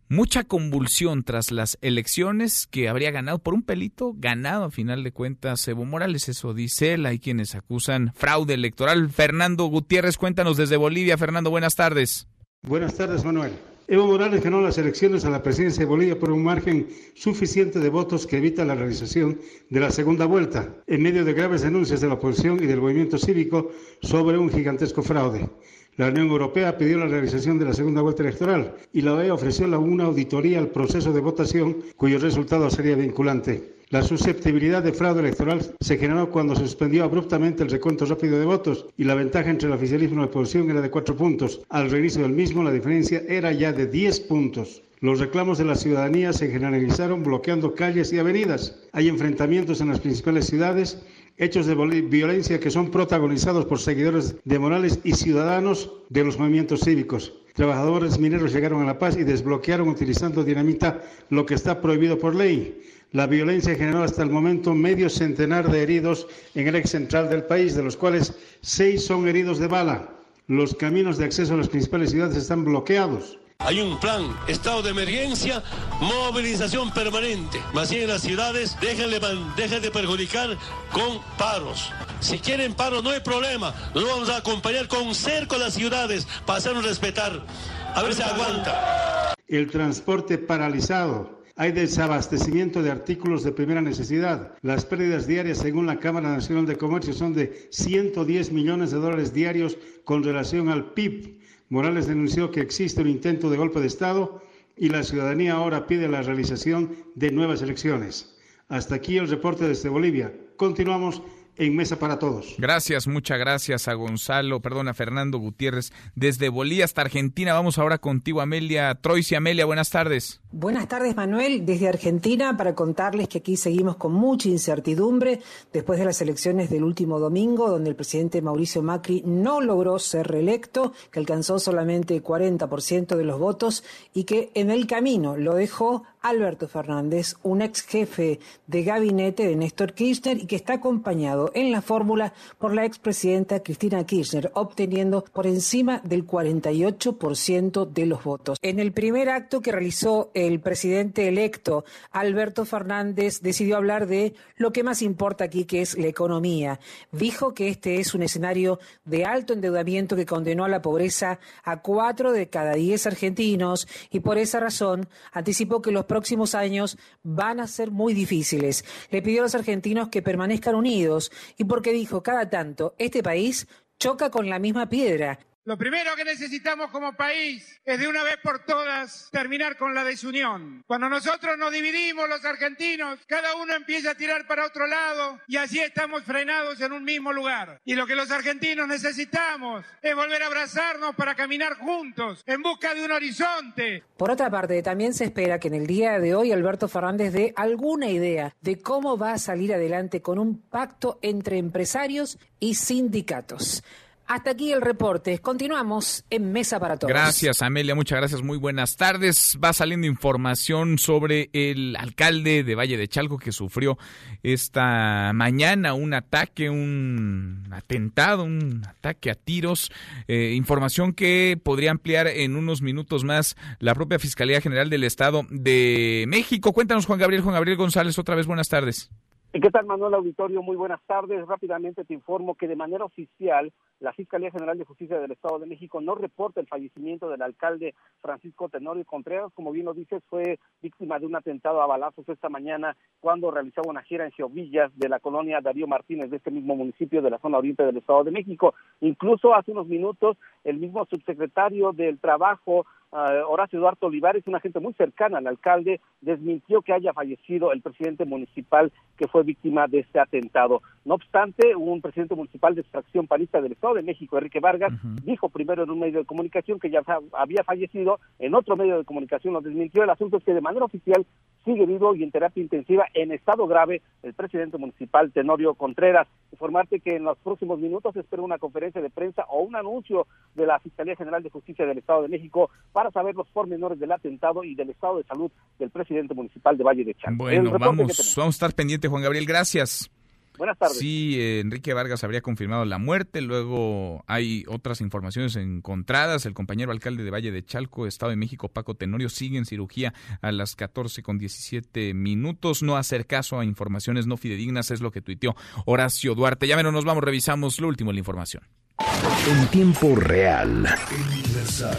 mucha convulsión tras las elecciones que habría ganado por un pelito, ganado a final de cuentas Evo Morales, eso dice él, hay quienes acusan fraude electoral. Fernando Gutiérrez, cuéntanos desde Bolivia. Fernando, buenas tardes.
Buenas tardes, Manuel. Evo Morales ganó las elecciones a la presidencia de Bolivia por un margen suficiente de votos que evita la realización de la segunda vuelta, en medio de graves denuncias de la oposición y del movimiento cívico sobre un gigantesco fraude. La Unión Europea pidió la realización de la segunda vuelta electoral y la OEA ofreció una auditoría al proceso de votación cuyo resultado sería vinculante. La susceptibilidad de fraude electoral se generó cuando se suspendió abruptamente el recuento rápido de votos y la ventaja entre el oficialismo y la oposición era de cuatro puntos. Al reinicio del mismo, la diferencia era ya de 10 puntos. Los reclamos de la ciudadanía se generalizaron bloqueando calles y avenidas. Hay enfrentamientos en las principales ciudades, hechos de violencia que son protagonizados por seguidores de Morales y ciudadanos de los movimientos cívicos. Trabajadores mineros llegaron a La Paz y desbloquearon utilizando dinamita lo que está prohibido por ley. La violencia generó hasta el momento medio centenar de heridos en el ex central del país, de los cuales seis son heridos de bala. Los caminos de acceso a las principales ciudades están bloqueados.
Hay un plan, estado de emergencia, movilización permanente. Más bien en las ciudades, déjenle, dejen de perjudicar con paros. Si quieren paros, no hay problema. Nos vamos a acompañar con cerco a las ciudades para hacernos respetar. A ver si aguanta.
El transporte paralizado. Hay desabastecimiento de artículos de primera necesidad. Las pérdidas diarias, según la Cámara Nacional de Comercio, son de 110 millones de dólares diarios con relación al PIB. Morales denunció que existe un intento de golpe de Estado y la ciudadanía ahora pide la realización de nuevas elecciones. Hasta aquí el reporte desde Bolivia. Continuamos en Mesa para Todos.
Gracias, muchas gracias a Gonzalo, perdón, a Fernando Gutiérrez desde Bolivia hasta Argentina. Vamos ahora contigo, Amelia Troisi. Amelia, buenas tardes.
Buenas tardes, Manuel, desde Argentina para contarles que aquí seguimos con mucha incertidumbre después de las elecciones del último domingo, donde el presidente Mauricio Macri no logró ser reelecto, que alcanzó solamente 40% de los votos y que en el camino lo dejó Alberto Fernández, un ex jefe de gabinete de Néstor Kirchner y que está acompañado en la fórmula por la expresidenta Cristina Kirchner, obteniendo por encima del 48% de los votos. En el primer acto que realizó el presidente electo, Alberto Fernández, decidió hablar de lo que más importa aquí, que es la economía. Dijo que este es un escenario de alto endeudamiento que condenó a la pobreza a cuatro de cada diez argentinos y por esa razón anticipó que los próximos años van a ser muy difíciles. Le pidió a los argentinos que permanezcan unidos y porque dijo cada tanto, este país choca con la misma piedra
lo primero que necesitamos como país es de una vez por todas terminar con la desunión. Cuando nosotros nos dividimos los argentinos, cada uno empieza a tirar para otro lado y así estamos frenados en un mismo lugar. Y lo que los argentinos necesitamos es volver a abrazarnos para caminar juntos en busca de un horizonte.
Por otra parte, también se espera que en el día de hoy Alberto Fernández dé alguna idea de cómo va a salir adelante con un pacto entre empresarios y sindicatos. Hasta aquí el reporte. Continuamos en Mesa para Todos.
Gracias, Amelia. Muchas gracias. Muy buenas tardes. Va saliendo información sobre el alcalde de Valle de Chalco que sufrió esta mañana un ataque, un atentado, un ataque a tiros. Eh, información que podría ampliar en unos minutos más la propia Fiscalía General del Estado de México. Cuéntanos, Juan Gabriel. Juan Gabriel González, otra vez buenas tardes.
¿Qué tal, Manuel Auditorio? Muy buenas tardes. Rápidamente te informo que de manera oficial la Fiscalía General de Justicia del Estado de México no reporta el fallecimiento del alcalde Francisco Tenorio Contreras. Como bien lo dices, fue víctima de un atentado a balazos esta mañana cuando realizaba una gira en Geovillas de la colonia Darío Martínez de este mismo municipio de la zona oriente del Estado de México. Incluso hace unos minutos el mismo subsecretario del Trabajo Uh, Horacio Eduardo Olivares, una gente muy cercana al alcalde, desmintió que haya fallecido el presidente municipal que fue víctima de este atentado. No obstante, un presidente municipal de extracción panista del Estado de México, Enrique Vargas, dijo primero en un medio de comunicación que ya había fallecido, en otro medio de comunicación lo desmintió. El asunto es que de manera oficial sigue vivo y en terapia intensiva en estado grave el presidente municipal Tenorio Contreras. Informarte que en los próximos minutos espera una conferencia de prensa o un anuncio de la Fiscalía General de Justicia del Estado de México para saber los pormenores del atentado y del estado de salud del presidente municipal de Valle de Chalco.
Bueno, vamos, vamos a estar pendiente, Juan Gabriel, gracias.
Buenas tardes.
Sí, eh, Enrique Vargas habría confirmado la muerte, luego hay otras informaciones encontradas. El compañero alcalde de Valle de Chalco, Estado de México, Paco Tenorio, sigue en cirugía a las 14 con 17 minutos. No hacer caso a informaciones no fidedignas es lo que tuiteó Horacio Duarte. Ya menos nos vamos, revisamos lo último de la información.
En tiempo real.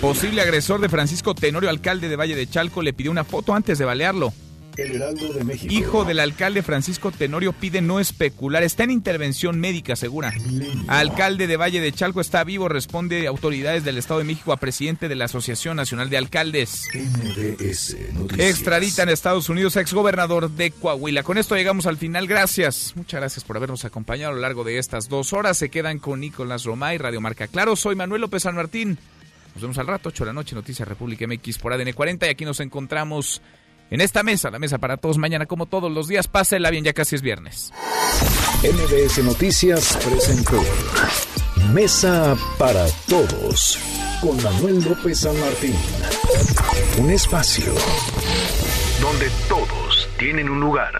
Posible agresor de Francisco Tenorio, alcalde de Valle de Chalco, le pidió una foto antes de balearlo.
El Heraldo de México.
Hijo del alcalde Francisco Tenorio pide no especular. Está en intervención médica, segura. Alcalde de Valle de Chalco está vivo, responde autoridades del Estado de México a presidente de la Asociación Nacional de Alcaldes.
MBS Noticias.
Extradita en Estados Unidos exgobernador de Coahuila. Con esto llegamos al final. Gracias. Muchas gracias por habernos acompañado a lo largo de estas dos horas. Se quedan con Nicolás Romay, Radio Marca Claro. Soy Manuel López San Martín. Nos vemos al rato, 8 de la noche, Noticias República MX por ADN 40 y aquí nos encontramos en esta mesa, la mesa para todos mañana como todos los días. Pásela bien, ya casi es viernes.
MBS Noticias presentó Mesa para Todos con Manuel López San Martín. Un espacio donde todos tienen un lugar.